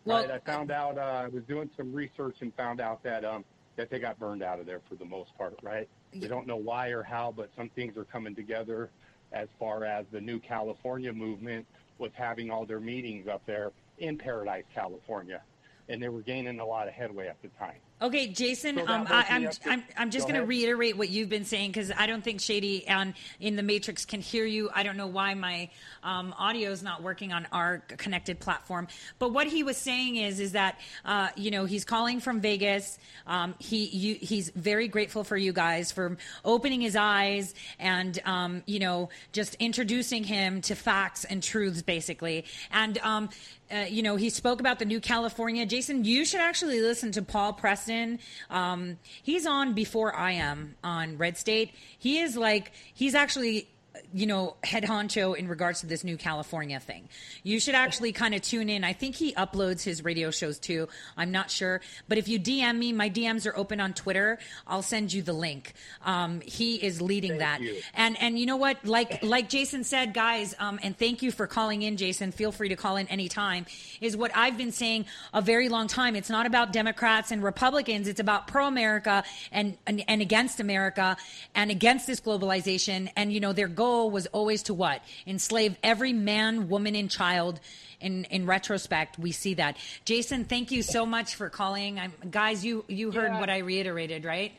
Well- right? I found out, uh, I was doing some research and found out that, um, that they got burned out of there for the most part, right? They don't know why or how, but some things are coming together as far as the new California movement was having all their meetings up there in Paradise, California. And they were gaining a lot of headway at the time. Okay, Jason, So um, I, me I'm, I'm, I'm just going to reiterate what you've been saying because I don't think Shady on in the Matrix can hear you. I don't know why my um, audio is not working on our connected platform. But what he was saying is, is that uh, you know he's calling from Vegas. Um, he you, he's very grateful for you guys for opening his eyes and um, you know just introducing him to facts and truths, basically. And um, uh, you know, he spoke about the new California. Jason, you should actually listen to Paul Preston. Um, he's on before I am on Red State. He is like, he's actually, you know, head honcho in regards to this new California thing. You should actually kind of tune in. I think he uploads his radio shows too. I'm not sure. But if you DM me, my DMs are open on Twitter. I'll send you the link. Um, he is leading that. you. And and you know what? Like like Jason said, guys, um, and thank you for calling in, Jason. Feel free to call in anytime. Is what I've been saying a very long time. It's not about Democrats and Republicans. It's about pro America and, and and against America and against this globalization. And you know they're goal was always to what? Enslave every man, woman, and child. In, in retrospect, we see that. Jason, thank you so much for calling. I'm, guys, you, you heard Yeah. what I reiterated, right?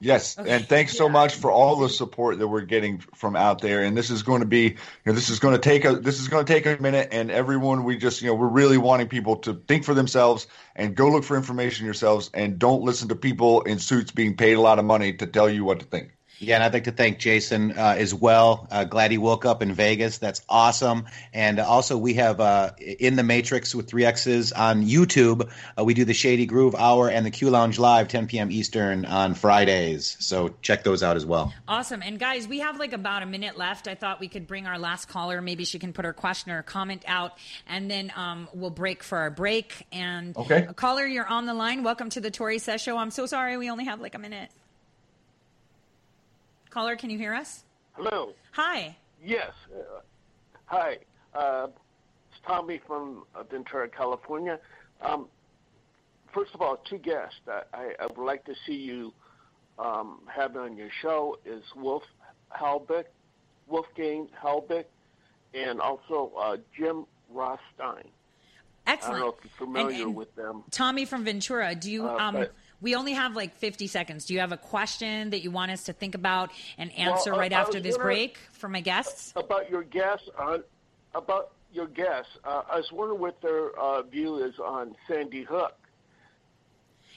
Yes, Okay. and thanks so much for all the support that we're getting from out there. And this is going to be, you know, this is going to take a, this is going to take a minute. And everyone, we just, you know, we're really wanting people to think for themselves and go look for information yourselves, and don't listen to people in suits being paid a lot of money to tell you what to think. Yeah, and I'd like to thank Jason uh, as well. Uh, glad he woke up in Vegas. That's awesome. And also, we have uh, in the Matrix with three X's on YouTube. Uh, we do the Shady Groove Hour and the Q Lounge Live, 10 p.m. Eastern on Fridays. So check those out as well. Awesome. And guys, we have like about a minute left. I thought we could bring our last caller. Maybe she can put her question or comment out, and then um, we'll break for our break. And Okay. caller, you're on the line. Welcome to the Tori Says Show. I'm so sorry we only have like a minute. Caller, can you hear us? Hello. Hi. Yes. Uh, hi. Uh, it's Tommy from uh, Ventura, California. Um, first of all, two guests I, I, would like to see you um, have on your show is Wolf Halbig, Wolfgang Halbig, and also uh, Jim Rothstein. I don't know if you're familiar And- and with them. Tommy from Ventura, do you? Uh, um, but- we only have like 50 seconds. Do you have a question that you want us to think about and answer Well, I- right I after this break for my guests? about your guests on about your guests. Uh, I was wondering what their uh, view is on Sandy Hook.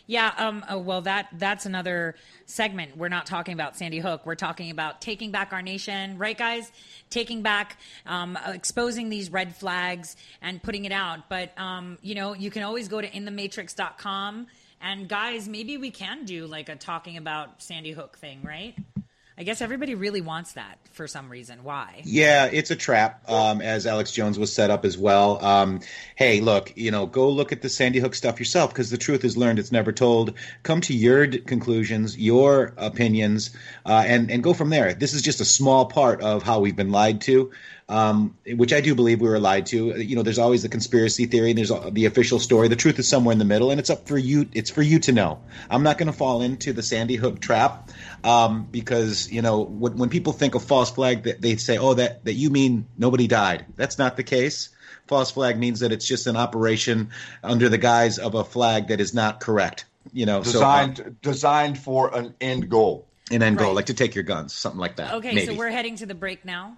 Yeah, um, oh, well, that that's another segment. We're not talking about Sandy Hook. We're talking about taking back our nation, right, guys? Taking back, um, exposing these red flags and putting it out. But um, you know, you can always go to inthematrix.com. And guys, maybe we can do like a talking about Sandy Hook thing, right? I guess everybody really wants that for some reason. Why? Yeah, it's a trap, um, as Alex Jones was set up as well. Um, hey, look, you know, go look at the Sandy Hook stuff yourself because the truth is learned; it's never told. Come to your d- conclusions, your opinions, uh, and and go from there. This is just a small part of how we've been lied to. Um, which I do believe we were lied to. You know, there's always the conspiracy theory, and there's the official story. The truth is somewhere in the middle, and it's up for you. It's for you to know. I'm not going to fall into the Sandy Hook trap um, because you know when, when people think of false flag, that they say, "Oh, that that you mean nobody died." That's not the case. False flag means that it's just an operation under the guise of a flag that is not correct. You know, Designed so, uh, designed for an end goal. an end goal, like to take your guns, something like that. Okay, maybe. so we're heading to the break now.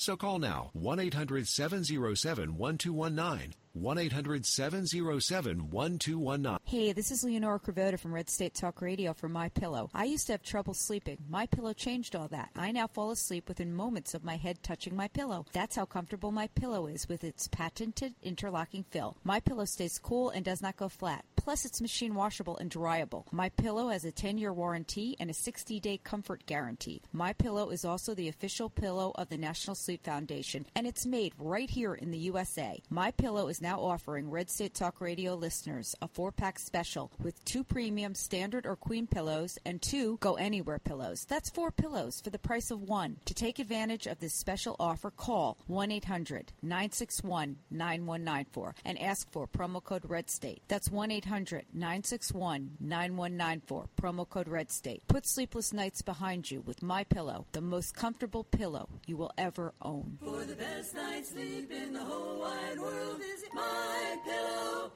So call now 1 800 707 1219. 1 800 707 1219. Hey, this is Leonora Cravotta from Red State Talk Radio for My Pillow. I used to have trouble sleeping. My Pillow changed all that. I now fall asleep within moments of my head touching my pillow. That's how comfortable My Pillow is with its patented interlocking fill. My Pillow stays cool and does not go flat. Plus, it's machine washable and dryable. My Pillow has a 10-year warranty and a 60-day comfort guarantee. My Pillow is also the official pillow of the National Sleep Foundation, and it's made right here in the USA. My Pillow is now offering Red State Talk Radio listeners a four-pack special with two premium standard or queen pillows and two go anywhere pillows. That's four pillows for the price of one. To take advantage of this special offer, call 1-800-961-9194 and ask for promo code Red State. That's 1-800-961-9194. Promo code Red State. Put sleepless nights behind you with My Pillow, the most comfortable pillow you will ever own. For the best night's sleep in the whole wide world, visit mypillow.com.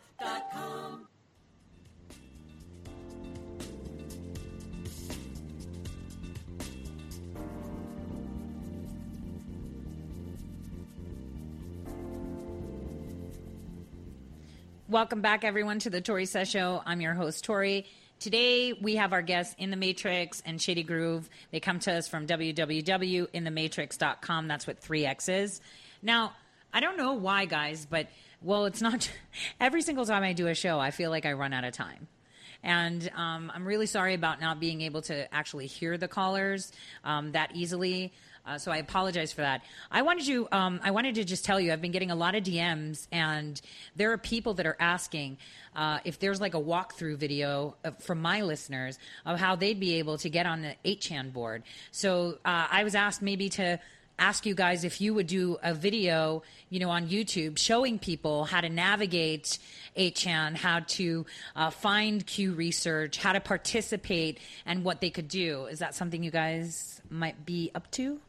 Welcome back, everyone, to the Tori Says Show. I'm your host, Tori. Today, we have our guests in the Matrix and Shady Groove. They come to us from www.inthematrix.com. That's what 3X is. Now, I don't know why, guys, but well, it's not (laughs) every single time I do a show, I feel like I run out of time. And um, I'm really sorry about not being able to actually hear the callers um, that easily. Uh, so I apologize for that. I wanted to um, I wanted to just tell you I've been getting a lot of DMs and there are people that are asking uh, if there's like a walkthrough video from my listeners of how they'd be able to get on the 8chan board. So uh, I was asked maybe to ask you guys if you would do a video, you know, on YouTube showing people how to navigate 8chan, how to uh, find Q research, how to participate, and what they could do. Is that something you guys might be up to?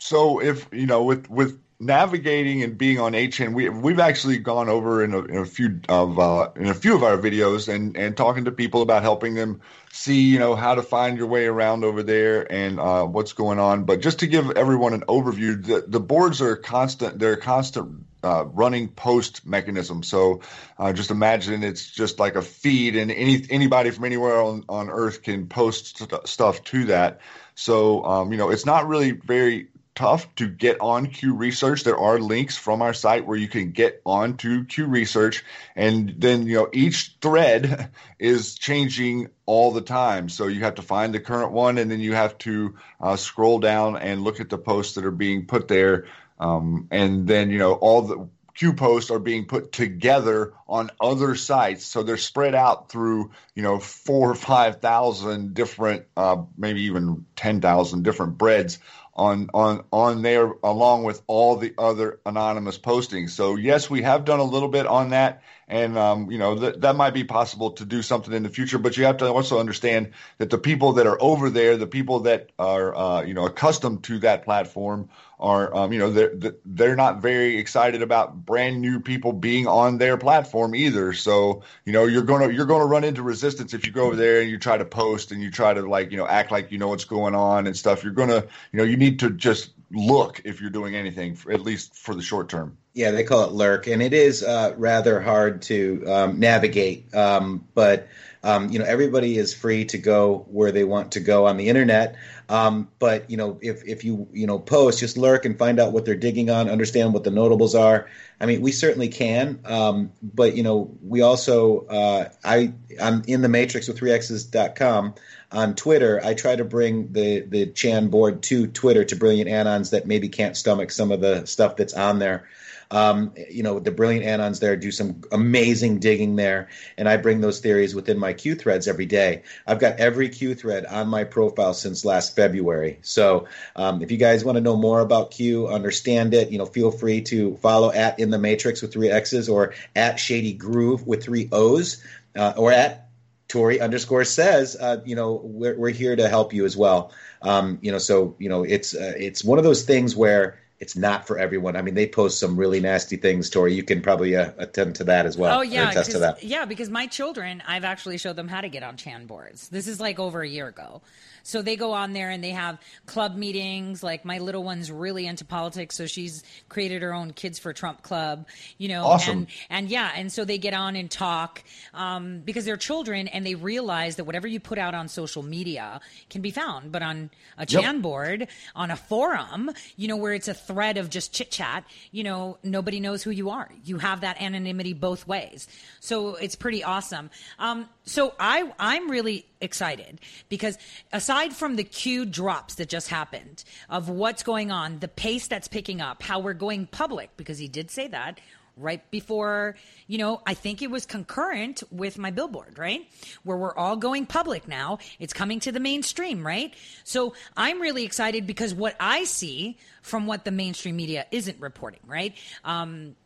So if you know with with navigating and being on 8chan, we we've actually gone over in a, in a few of uh, in a few of our videos and and talking to people about helping them see you know how to find your way around over there and uh, what's going on. But just to give everyone an overview, the the boards are constant. They're constant. Uh, running post mechanism. So uh, just imagine it's just like a feed, and any anybody from anywhere on, on Earth can post st- stuff to that. So um, you know it's not really very tough to get on Q Research. There are links from our site where you can get onto Q Research, and then you know each thread (laughs) is changing all the time. So you have to find the current one, and then you have to uh, scroll down and look at the posts that are being put there, um, and then you know all the Q posts are being put together on other sites, so they're spread out through you know four or five thousand different, uh, maybe even ten thousand different breads on on on there along with all the other anonymous postings. So yes, we have done a little bit on that, and um, you know that that might be possible to do something in the future. But you have to also understand that the people that are over there, the people that are uh, you know accustomed to that platform, are um, you know they're they're not very excited about brand new people being on their platform either. So you know you're gonna you're gonna run into resistance if you go over there and you try to post and you try to like you know act like you know what's going on and stuff. You're gonna you know you need to just look if you're doing anything at least for the short term. Yeah, they call it lurk, and it is uh, rather hard to um, navigate. Um, but um, you know, everybody is free to go where they want to go on the internet. Um, but you know, if if you you know post, just lurk and find out what they're digging on, understand what the notables are. I mean, we certainly can. Um, but you know, we also uh, I I'm in the matrix with 3x's.com on Twitter. I try to bring the the Chan board to Twitter to brilliant anons that maybe can't stomach some of the stuff that's on there. Um, you know, the brilliant anons there do some amazing digging there, and I bring those theories within my Q threads every day. I've got every Q thread on my profile since last February. So um, if you guys want to know more about Q, understand it, you know, feel free to follow at in the Matrix with three X's or at Shady Groove with three O's uh, or at Tori underscore says, uh, you know, we're, we're here to help you as well. Um, you know, so you know, it's uh, it's one of those things where it's not for everyone. I mean, they post some really nasty things, Tori. You can probably uh, attend to that as well. Oh yeah, attest to that. yeah, because my children, I've actually showed them how to get on Chan boards. This is like over a year ago. So they go on there and they have club meetings. Like my little one's really into politics, so she's created her own Kids for Trump club. You know, Awesome. and and yeah, and so they get on and talk um, because they're children and they realize that whatever you put out on social media can be found, but on a Yep. Chan board, on a forum, you know, where it's a thread of just chit chat, you know, nobody knows who you are. You have that anonymity both ways. So it's pretty awesome. Um, so I, I'm really excited because aside from the Q drops that just happened of what's going on, the pace that's picking up, how we're going public, because he did say that right before, you know, I think it was concurrent with my billboard, right? Where we're all going public now. It's coming to the mainstream, right? So I'm really excited because what I see from what the mainstream media isn't reporting, right? Um,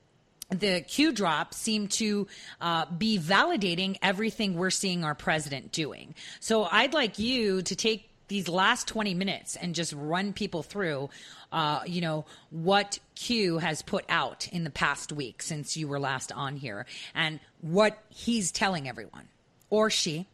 the Q drop seem to uh, be validating everything we're seeing our president doing. So I'd like you to take these last 20 minutes and just run people through uh, you know, what Q has put out in the past week since you were last on here and what he's telling everyone or she.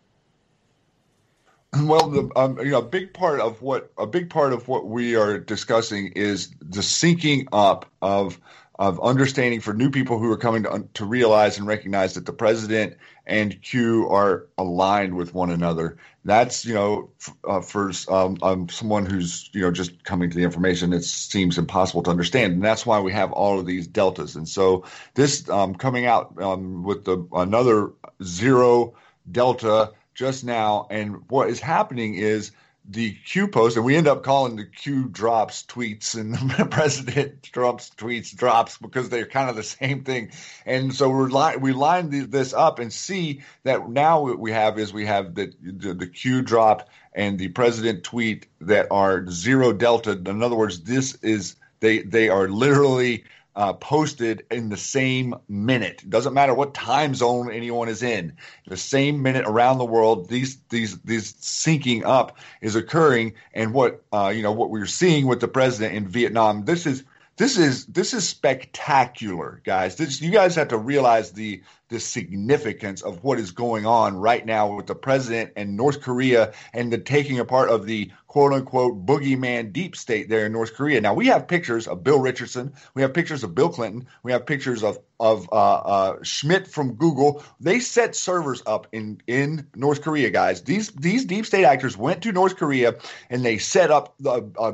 Well, the, um, you know, a big part of what a big part of what we are discussing is the syncing up of of understanding for new people who are coming to, to realize and recognize that the president and Q are aligned with one another. That's you know uh, for um, um, someone who's you know just coming to the information, it seems impossible to understand, and that's why we have all of these deltas. And so this um, coming out um, with the another zero delta just now, and what is happening is the Q post, and we end up calling the Q drops tweets and the (laughs) President Trump's tweets drops because they're kind of the same thing. And so we're li- we line this up and see that now what we have is we have the, the, the Q drop and the president tweet that are zero delta. In other words, this is they they are literally uh, posted in the same minute. Doesn't matter what time zone anyone is in. The same minute around the world, these these these syncing up is occurring, and what uh, you know what we're seeing with the president in Vietnam. This is this is this is spectacular, guys. This, you guys have to realize the the significance of what is going on right now with the president and North Korea and the taking apart of the quote unquote boogeyman deep state there in North Korea. Now we have pictures of Bill Richardson, we have pictures of Bill Clinton, we have pictures of of uh, uh, Schmidt from Google. They set servers up in in North Korea, guys. These these deep state actors went to North Korea and they set up the. Uh,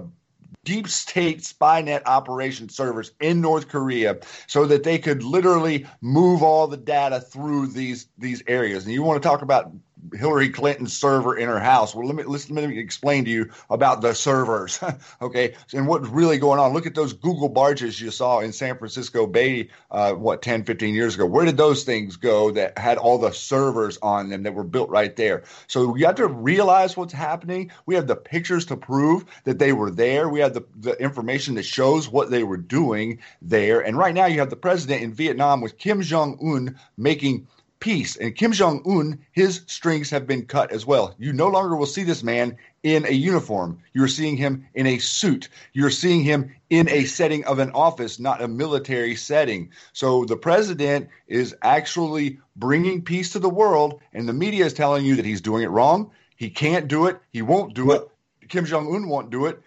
deep state spy net operation servers in North Korea so that they could literally move all the data through these these areas. And you want to talk about Hillary Clinton's server in her house. Well, let me let me explain to you about the servers, (laughs) okay, and what's really going on. Look at those Google barges you saw in San Francisco Bay, uh, what 10, 15 years ago. Where did those things go that had all the servers on them that were built right there? So we have to realize what's happening. We have the pictures to prove that they were there. We have the, the information that shows what they were doing there. And right now, you have the president in Vietnam with Kim Jong Un making peace. And Kim Jong Un, his strings have been cut as well. You no longer will see this man in a uniform. You're seeing him in a suit. You're seeing him in a setting of an office, not a military setting. So the president is actually bringing peace to the world, and the media is telling you that he's doing it wrong. He can't do it. He won't do it. Kim Jong Un won't do it.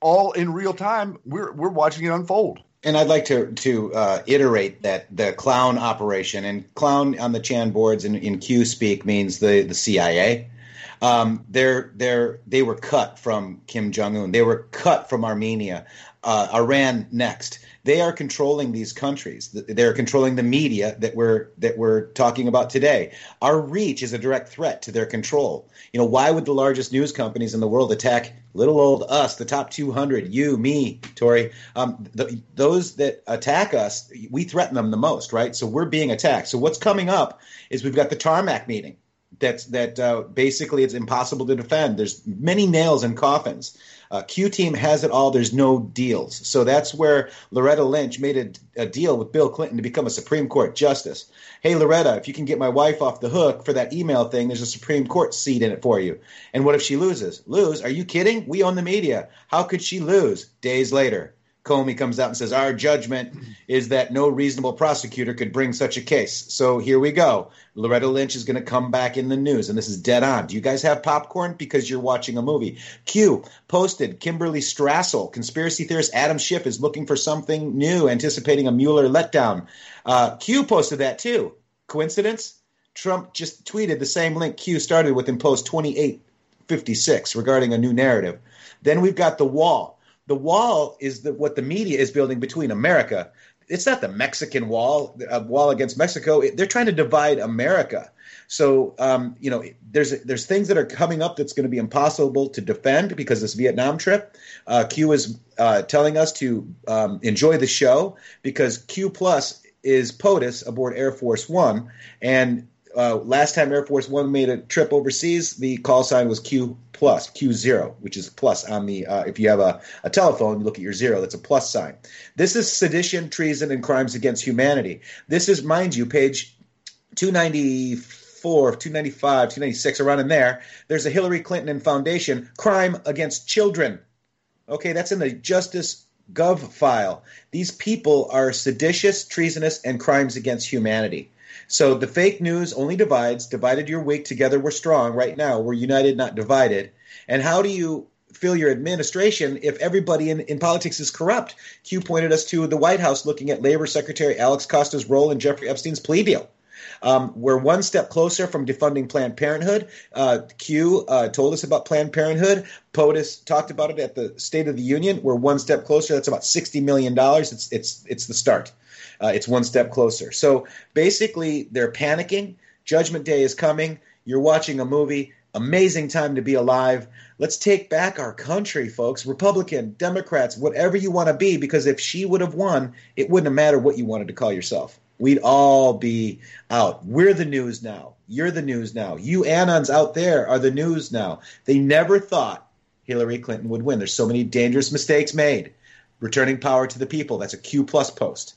All in real time. We're we're watching it unfold and I'd like to to uh, iterate that the clown operation and clown on the Chan boards in, in Q speak means the the CIA. Um, they're they're they were cut from Kim Jong Un. They were cut from Armenia, uh, Iran next. They are controlling these countries. They're controlling the media that we're that we're talking about today. Our reach is a direct threat to their control. You know, why would the largest news companies in the world attack little old us, the top 200, you, me, Tori? Um, the, those that attack us, we threaten them the most, right? So we're being attacked. So what's coming up is we've got the tarmac meeting. That's that uh, basically it's impossible to defend. There's many nails in coffins. Uh, Q Team has it all. There's no deals. So that's where Loretta Lynch made a, a, deal with Bill Clinton to become a Supreme Court justice. Hey, Loretta, if you can get my wife off the hook for that email thing, there's a Supreme Court seat in it for you. And what if she loses? Lose? Are you kidding? We own the media. How could she lose? Days later. Comey comes out and says, Our judgment is that no reasonable prosecutor could bring such a case. So here we go. Loretta Lynch is going to come back in the news, and this is dead on. Do you guys have popcorn? Because you're watching a movie. Q posted Kimberly Strassel, conspiracy theorist Adam Schiff is looking for something new, anticipating a Mueller letdown. Uh, Q posted that too. Coincidence? Trump just tweeted the same link Q started with in post 2856 regarding a new narrative. Then we've got the wall. The wall is the, what the media is building between America. It's not the Mexican wall, a wall against Mexico. They're trying to divide America. So um, you know, there's there's things that are coming up that's going to be impossible to defend because this Vietnam trip. Uh, Q is uh, telling us to um, enjoy the show because Q Plus is POTUS aboard Air Force One, and uh, last time Air Force One made a trip overseas, the call sign was Q plus Q zero, which is plus on the. Uh, if you have a, a telephone, you look at your zero. That's a plus sign. This is sedition, treason, and crimes against humanity. This is, mind you, page 294, 295, 296, around in there, there's a Hillary Clinton and Foundation crime against children. Okay, that's in the Justice Gov file. These people are seditious, treasonous, and crimes against humanity. So the fake news only divides. Divided your weak, together we're strong. Right now, we're united, not divided. And how do you feel your administration if everybody in, in politics is corrupt? Q pointed us to the White House looking at Labor Secretary Alex Acosta's role in Jeffrey Epstein's plea deal. Um, we're one step closer from defunding Planned Parenthood. Uh, Q uh, told us about Planned Parenthood. POTUS talked about it at the State of the Union. We're one step closer. That's about sixty million dollars. It's it's it's the start. Uh, it's one step closer. So basically, they're panicking. Judgment Day is coming. You're watching a movie. Amazing time to be alive. Let's take back our country, folks. Republican, Democrats, whatever you want to be, because if she would have won, it wouldn't have mattered what you wanted to call yourself we'd all be out. We're the news now. You're the news now. You Anons out there are the news now. They never thought Hillary Clinton would win. There's so many dangerous mistakes made. Returning power to the people. That's a Q plus post.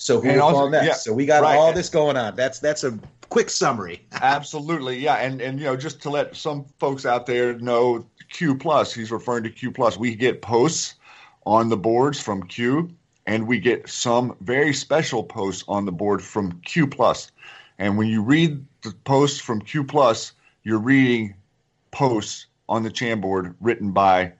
So who fall next? Yeah, so we got right. all this going on. That's that's a quick summary. (laughs) Absolutely, yeah, and and you know just to let some folks out there know Q plus. He's referring to Q plus. We get posts on the boards from Q and we get some very special posts on the board from Q Plus. And when you read the posts from Q Plus, you're reading posts on the Chan board written by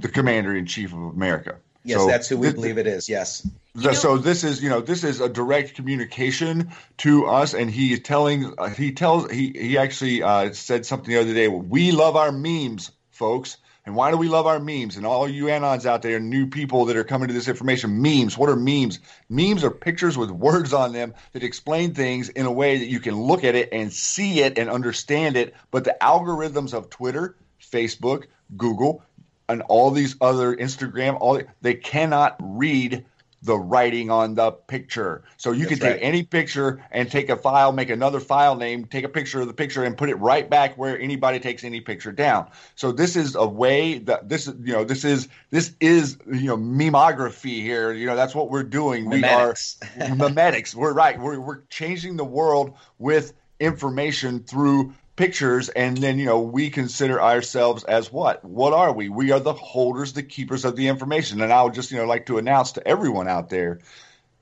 the Commander in Chief of America. Yes, so that's who we this, believe it is. Yes. You know, so this is you know this is a direct communication to us, and he is telling uh, he tells he he actually uh, said something the other day. We love our memes, folks. And why do we love our memes? And all you anons out there, new people that are coming to this information, memes. What are memes? Memes are pictures with words on them that explain things in a way that you can look at it and see it and understand it. But the algorithms of Twitter, Facebook, Google, and all these other Instagram, all they cannot read the writing on the picture. So you That's can take right. any picture and take a file, make another file name, take a picture of the picture, and put it right back where anybody takes any picture down. So this is a way that this is you know this is this is you know memography here. You know that's what we're doing. Memetics. We are (laughs) memetics. We're right. We're we're changing the world with information through pictures and then you know we consider ourselves as what what are we we are the holders the keepers of the information and i would just you know like to announce to everyone out there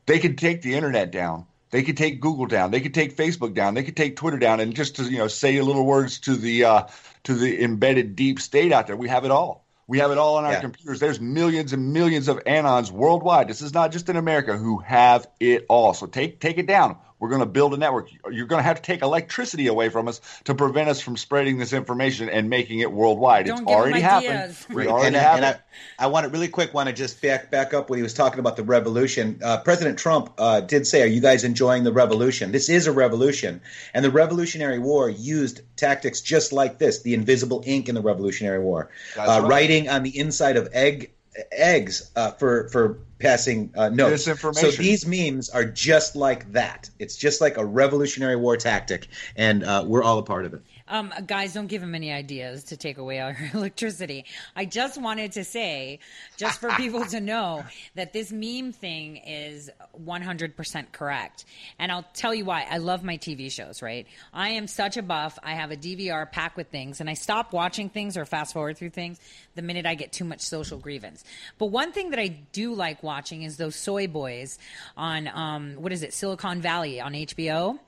they could take the internet down they could take google down they could take facebook down they could take twitter down and just to you know say a little words to the uh, to the embedded deep state out there we have it all we have it all on our yeah. computers. There's millions and millions of anons worldwide. This is not just in America who have it all. So take take it down. We're going to build a network. You're going to have to take electricity away from us to prevent us from spreading this information and making it worldwide. Don't it's already happened. Right. already and, happened. And I, I, want to really quick want to just back back up when he was talking about the revolution. Uh, President Trump uh, did say, "Are you guys enjoying the revolution? This is a revolution." And the Revolutionary War used tactics just like this: the invisible ink in the Revolutionary War, uh, right. writing on the inside of egg eggs uh, for for passing uh, notes. So these memes are just like that. It's just like a Revolutionary War tactic, and uh, we're all a part of it. Um, guys, don't give him any ideas to take away our (laughs) electricity. I just wanted to say, just for (laughs) people to know, that this meme thing is 100% correct. And I'll tell you why. I love my TV shows, right? I am such a buff. I have a DVR packed with things, and I stop watching things or fast forward through things the minute I get too much social grievance. But one thing that I do like watching is those soy boys on, um, what is it, Silicon Valley on HBO.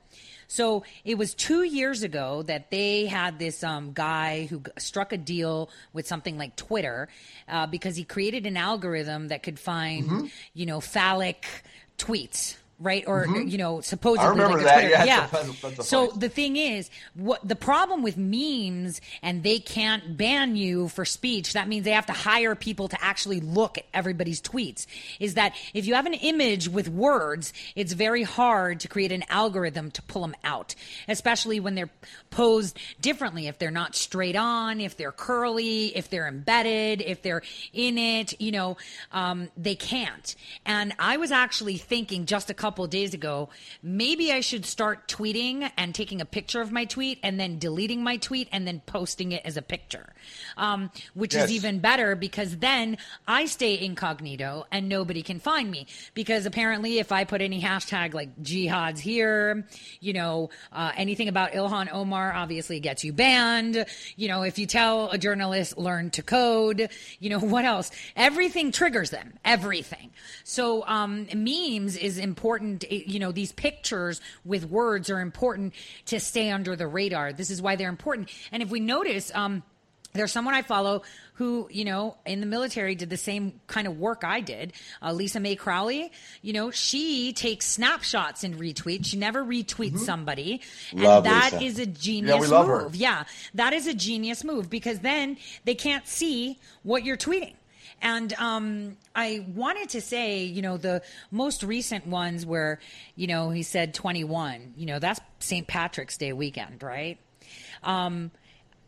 So it was two years ago that they had this um, guy who struck a deal with something like Twitter uh, because he created an algorithm that could find, mm-hmm. you know, phallic tweets right? Or Mhm. you know, supposedly I remember like that. Yeah, yeah. (laughs) that's a- that's a so the thing is, what the problem with memes and they can't ban you for speech. That means they have to hire people to actually look at everybody's tweets. Is that if you have an image with words, it's very hard to create an algorithm to pull them out, especially when they're posed differently. If they're not straight on, if they're curly, if they're embedded, if they're in it, you know, um, they can't. And I was actually thinking just a couple of days ago, maybe I should start tweeting and taking a picture of my tweet and then deleting my tweet and then posting it as a picture, um, which Yes. is even better because then I stay incognito and nobody can find me. Because apparently, if I put any hashtag like jihad's here, you know, uh, anything about Ilhan Omar obviously gets you banned. You know, if you tell a journalist learn to code, you know, (laughs) what else? Everything triggers them. Everything. So, um, memes is important. It- you know, these pictures with words are important to stay under the radar. This is why they're important. And if we notice, um, there's someone I follow who, you know, in the military did the same kind of work I did. Uh, Lisa Mei Crowley, you know, she takes snapshots and retweets. She never retweets somebody. Love and that Lisa. is a Yeah, genius we love her. move. Yeah, that is a genius move because then they can't see what you're tweeting. And um, I wanted to say, you know, the most recent ones where, you know, he said 21, you know, that's St. Patrick's Day weekend, right? Um,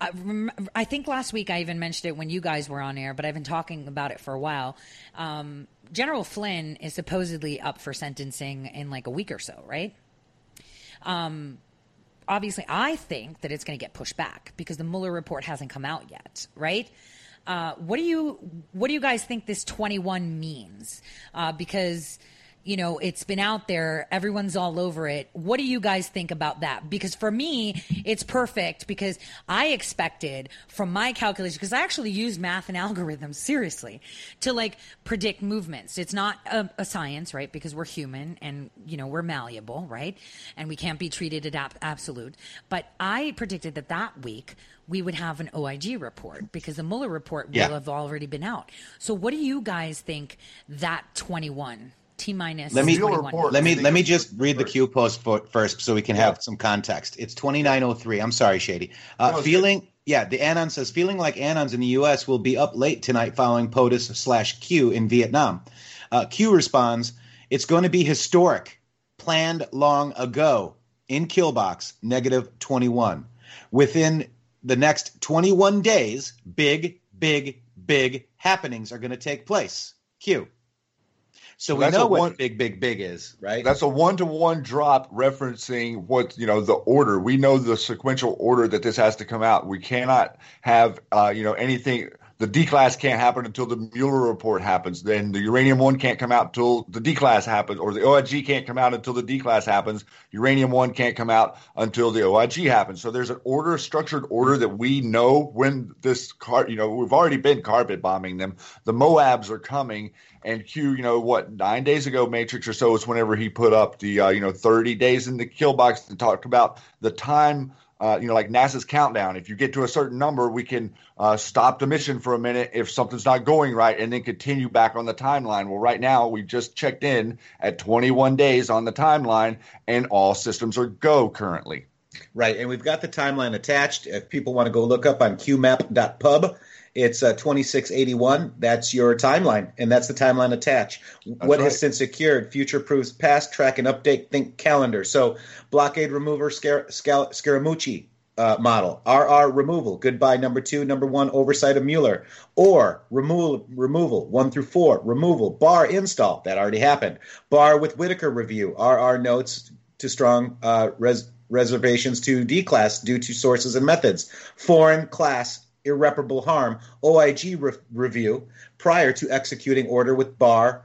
I, rem- I think last week I even mentioned it when you guys were on air, but I've been talking about it for a while. Um, General Flynn is supposedly up for sentencing in like a week or so, right? Um, obviously, I think that it's going to get pushed back because the Mueller report hasn't come out yet, right? Uh, what do you what do you guys think this 21 means? Uh, because you know it's been out there, everyone's all over it. What do you guys think about that? Because for me, it's perfect because I expected from my calculation because I actually used math and algorithms seriously to like predict movements. It's not a, a science, right? Because we're human and you know we're malleable, right? And we can't be treated at ab- absolute. But I predicted that that week we would have an OIG report because the Mueller report Yeah. will have already been out. So what do you guys think that 21 T minus Let me 21 let me let me just read the Q post for, first so we can have some context. It's 2903. I'm sorry, Shady. Uh, No, it's feeling yeah, the Anon says feeling like Anons in the U.S. will be up late tonight following POTUS slash Q in Vietnam. Uh, Q responds, "It's going to be historic, planned long ago in Killbox negative 21. Within the next 21 days, big, big, big happenings are going to take place. Q." So we That's know what one- big, big, big is, right? That's a one to one drop referencing what, you know, the order. We know the sequential order that this has to come out. We cannot have, uh, you know, anything. The D class can't happen until the Mueller report happens. Then the uranium one can't come out until the D class happens, or the OIG can't come out until the D class happens. Uranium one can't come out until the OIG happens. So there's an order, structured order that we know when this car, you know, we've already been carpet bombing them. The Moabs are coming, and Q, you know, what nine days ago, Matrix or so is whenever he put up the, uh, you know, 30 days in the kill box and talked about the time. Uh, you know, like NASA's countdown. If you get to a certain number, we can uh, stop the mission for a minute if something's not going right, and then continue back on the timeline. Well, right now we just checked in at 21 days on the timeline, and all systems are go currently. Right, and we've got the timeline attached. If people want to go look up on qmap.pub, it's uh, 2681. That's your timeline, and that's the timeline attached. what has since occurred? Future proofs past, track and update, think calendar. So, blockade remover, Scar- Scal- Scaramucci uh, model, RR removal, goodbye number two, number one, oversight of Mueller, or removal, removal, one through four, removal, Barr install, that already happened, Barr with Whitaker review, RR notes to strong uh, res- reservations to D class due to sources and methods, foreign class irreparable harm, OIG re- review prior to executing order with Barr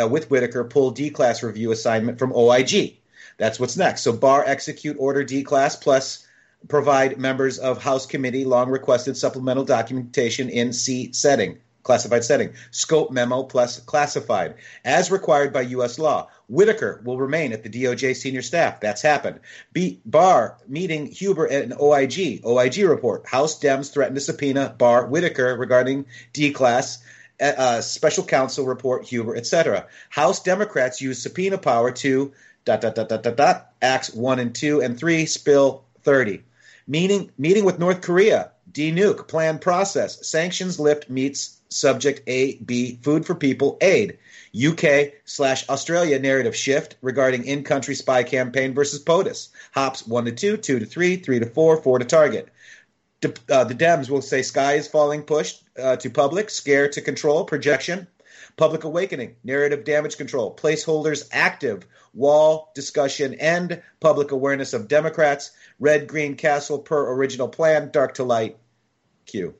uh, with Whitaker pull D class review assignment from OIG. That's what's next. So Barr execute order D class plus provide members of House committee long requested supplemental documentation in C setting, classified setting. Scope memo plus classified, as required by U.S. law. Whitaker will remain at the DOJ senior staff. That's happened. B- Barr meeting Huber and OIG. OIG report. House Dems threatened to subpoena Barr Whitaker regarding D class uh, uh, special counsel report Huber, etc. House Democrats use subpoena power to dot dot dot dot dot dot acts one and two and three spill thirty. Meeting meeting with North Korea denuke plan process sanctions lift meets subject A B food for people aid. UK slash Australia narrative shift regarding in country spy campaign versus POTUS. Hops 1 to 2, 2 to 3, 3 to 4, 4 to target. De- uh, the Dems will say sky is falling push uh, to public, scare to control, projection. Public awakening, narrative damage control, placeholders active, wall discussion, and public awareness of Democrats, red green castle per original plan, dark to light, Q.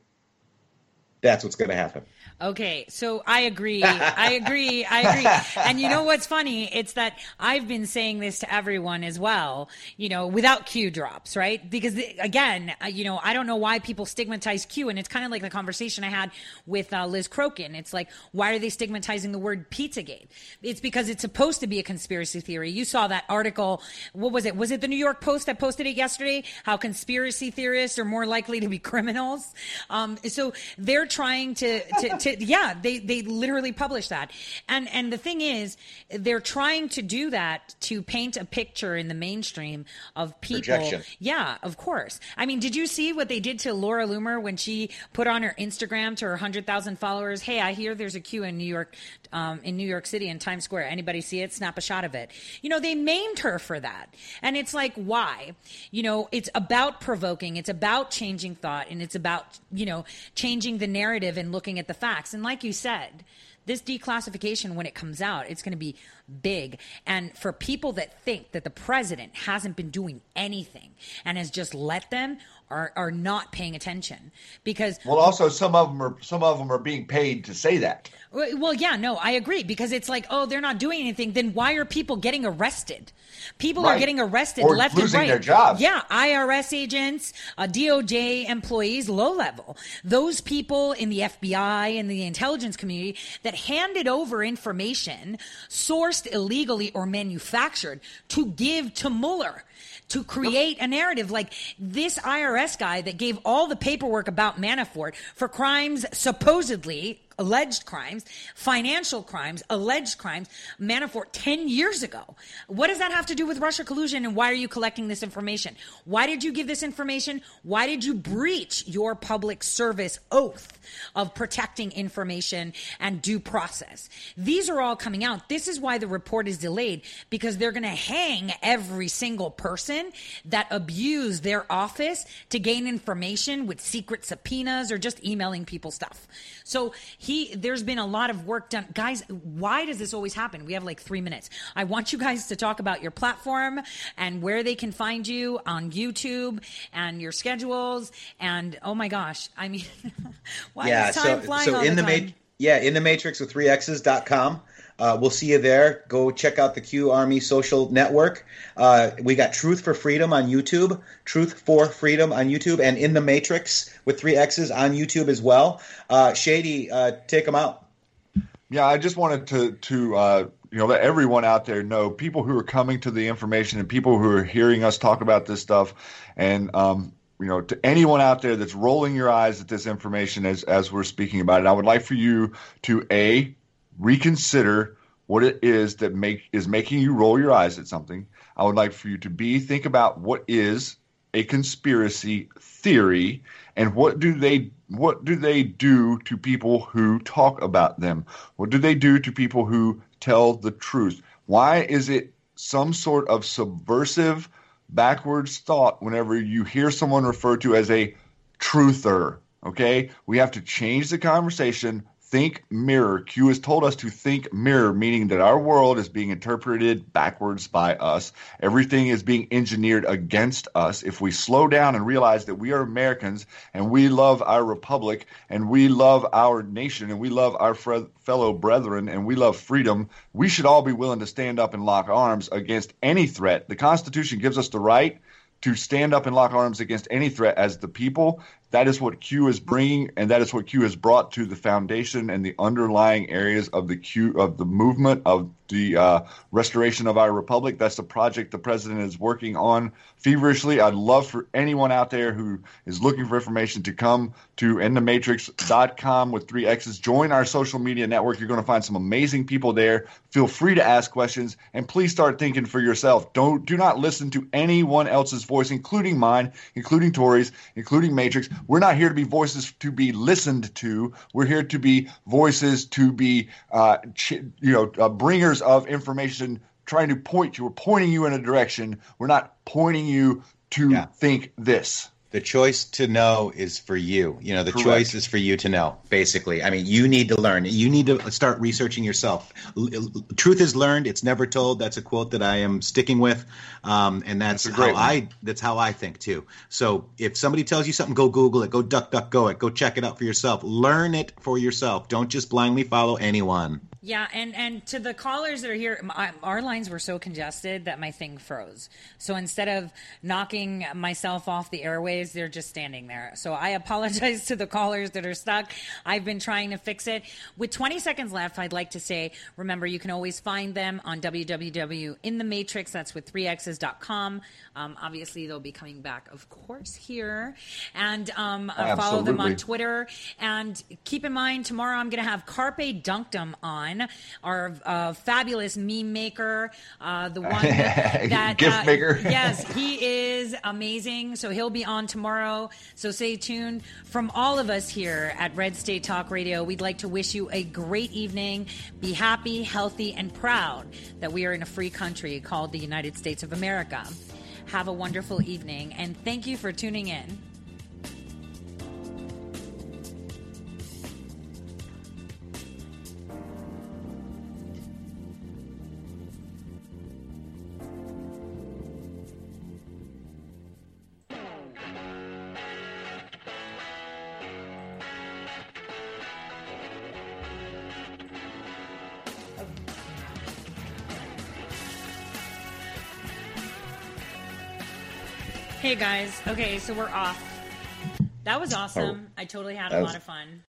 That's what's going to happen. Okay, so I agree. I (laughs) agree. I agree. And you know what's funny? It's that I've been saying this to everyone as well, you know, without Q drops, right? Because again, uh, you know, I don't know why people stigmatize Q. And it's kind of like the conversation I had with uh, Liz Crokin. It's like, why are they stigmatizing the word Pizzagate? It's because it's supposed to be a conspiracy theory. You saw that article. What was it? Was it the New York Post that posted it yesterday? How conspiracy theorists are more likely to be (laughs) criminals. Um, so they're trying to, to to, yeah, they they literally publish that. And and the thing is, they're trying to do that to paint a picture in the mainstream of people. Projection. Yeah, of course. I mean, did you see what they did to Laura Loomer when she put on her Instagram to her hundred thousand followers? Hey, I hear there's a queue in New York, um, in New York City in Times Square. Anybody see it? Snap a shot of it. You know, they maimed her for that, and it's like, why? You know, it's about provoking. It's about changing thought, and it's about you know changing the narrative and looking at the facts facts. And like you said, this declassification, when it comes out, it's going to be big. And for people that think that the president hasn't been doing anything and has just let them, are, are not paying attention because well also some of them are some of them are being paid to say that. Well yeah no i agree because it's like oh they're not doing anything then why are people getting arrested? People right. are getting arrested or left losing and right. their jobs. Yeah irs agents uh, doj employees low level. Those people in the fbi and the intelligence community that handed over information sourced illegally or manufactured to give to mueller to create a narrative. Like this IRS guy that gave all the paperwork about Manafort for crimes supposedly alleged crimes, financial crimes, alleged crimes, Manafort 10 years ago. What does that have to do with Russia collusion and why are you collecting this information? Why did you give this information? Why did you breach your public service oath of protecting information and due process? These are all coming out. This is why the report is delayed because they're going to hang every single person that abused their office to gain information with secret subpoenas or just emailing people stuff. So he there's been a lot of work done. Guys why does this always happen? We have like three minutes. I want you guys to talk about your platform and where they can find you on youtube and your schedules. And oh my gosh i mean (laughs) why yeah is time so, flying so all in the, the ma- yeah in the matrix with three x's.com uh, we'll see you there. Go check out the Q Army social network. Uh, we got Truth for Freedom on YouTube, Truth for Freedom on YouTube, and In the Matrix with three X's on YouTube as well. Uh, Shady, uh, take them out. Yeah, I just wanted to to uh, you know let everyone out there know people who are coming to the information and people who are hearing us talk about this stuff, and um, you know to anyone out there that's rolling your eyes at this information as as we're speaking about it, I would like for you to a reconsider what it is that make is making you roll your eyes at something. I would like for you to be think about what is a conspiracy theory and what do they what do they do to people who talk about them? What do they do to people who tell the truth? Why is it some sort of subversive backwards thought whenever you hear someone referred to as a truther? Okay? We have to change the conversation think mirror. Q has told us to think mirror, meaning that our world is being interpreted backwards by us. Everything is being engineered against us. If we slow down and realize that we are Americans and we love our republic and we love our nation and we love our fre- fellow brethren and we love freedom, we should all be willing to stand up and lock arms against any threat. The Constitution gives us the right to stand up and lock arms against any threat as the people That is what Q is bringing, and that is what Q has brought to the foundation and the underlying areas of the Q of the movement of the uh, restoration of our republic. That's the project the president is working on feverishly. I'd love for anyone out there who is looking for information to come to inthematrix.com with three X's. Join our social media network. You're going to find some amazing people there. Feel free to ask questions and please start thinking for yourself. Don't do not listen to anyone else's voice, including mine, including Tori's, including Matrix. We're not here to be voices to be listened to. We're here to be voices to be, uh, ch- you know, uh, bringers of information, trying to point you. We're pointing you in a direction. We're not pointing you to Yeah. think this. The choice to know is for you. You know, the Correct. choice is for you to know, basically. I mean, you need to learn. You need to start researching yourself. L- truth is learned, it's never told. That's a quote that I am sticking with. Um, and that's, That's how one. I that's how I think too. So if somebody tells you something, go Google it, go duck duck go it, go check it out for yourself. Learn it for yourself. Don't just blindly follow anyone. Yeah, and and to the callers that are here, my, our lines were so congested that my thing froze. So instead of knocking myself off the airways, they're just standing there. So I (laughs) apologize to the callers that are stuck. I've been trying to fix it. With 20 seconds left, I'd like to say, remember you can always find them on www.inthematrix. That's with 3x's.com. Um, obviously, they'll be coming back, of course, here, and um, uh, follow them on Twitter. And keep in mind, tomorrow I'm going to have Carpe Dunctum on, our uh, fabulous meme maker, uh, the (laughs) one that, that Gift uh, maker. (laughs) yes, he is amazing. So he'll be on tomorrow. So stay tuned. From all of us here at Red State Talk Radio, we'd like to wish you a great evening. Be happy, healthy, and proud that we are in a free country called the United States of America. Have a wonderful evening, and thank you for tuning in. Guys, okay, so we're off. That was oh. awesome. I totally had a was- lot of fun.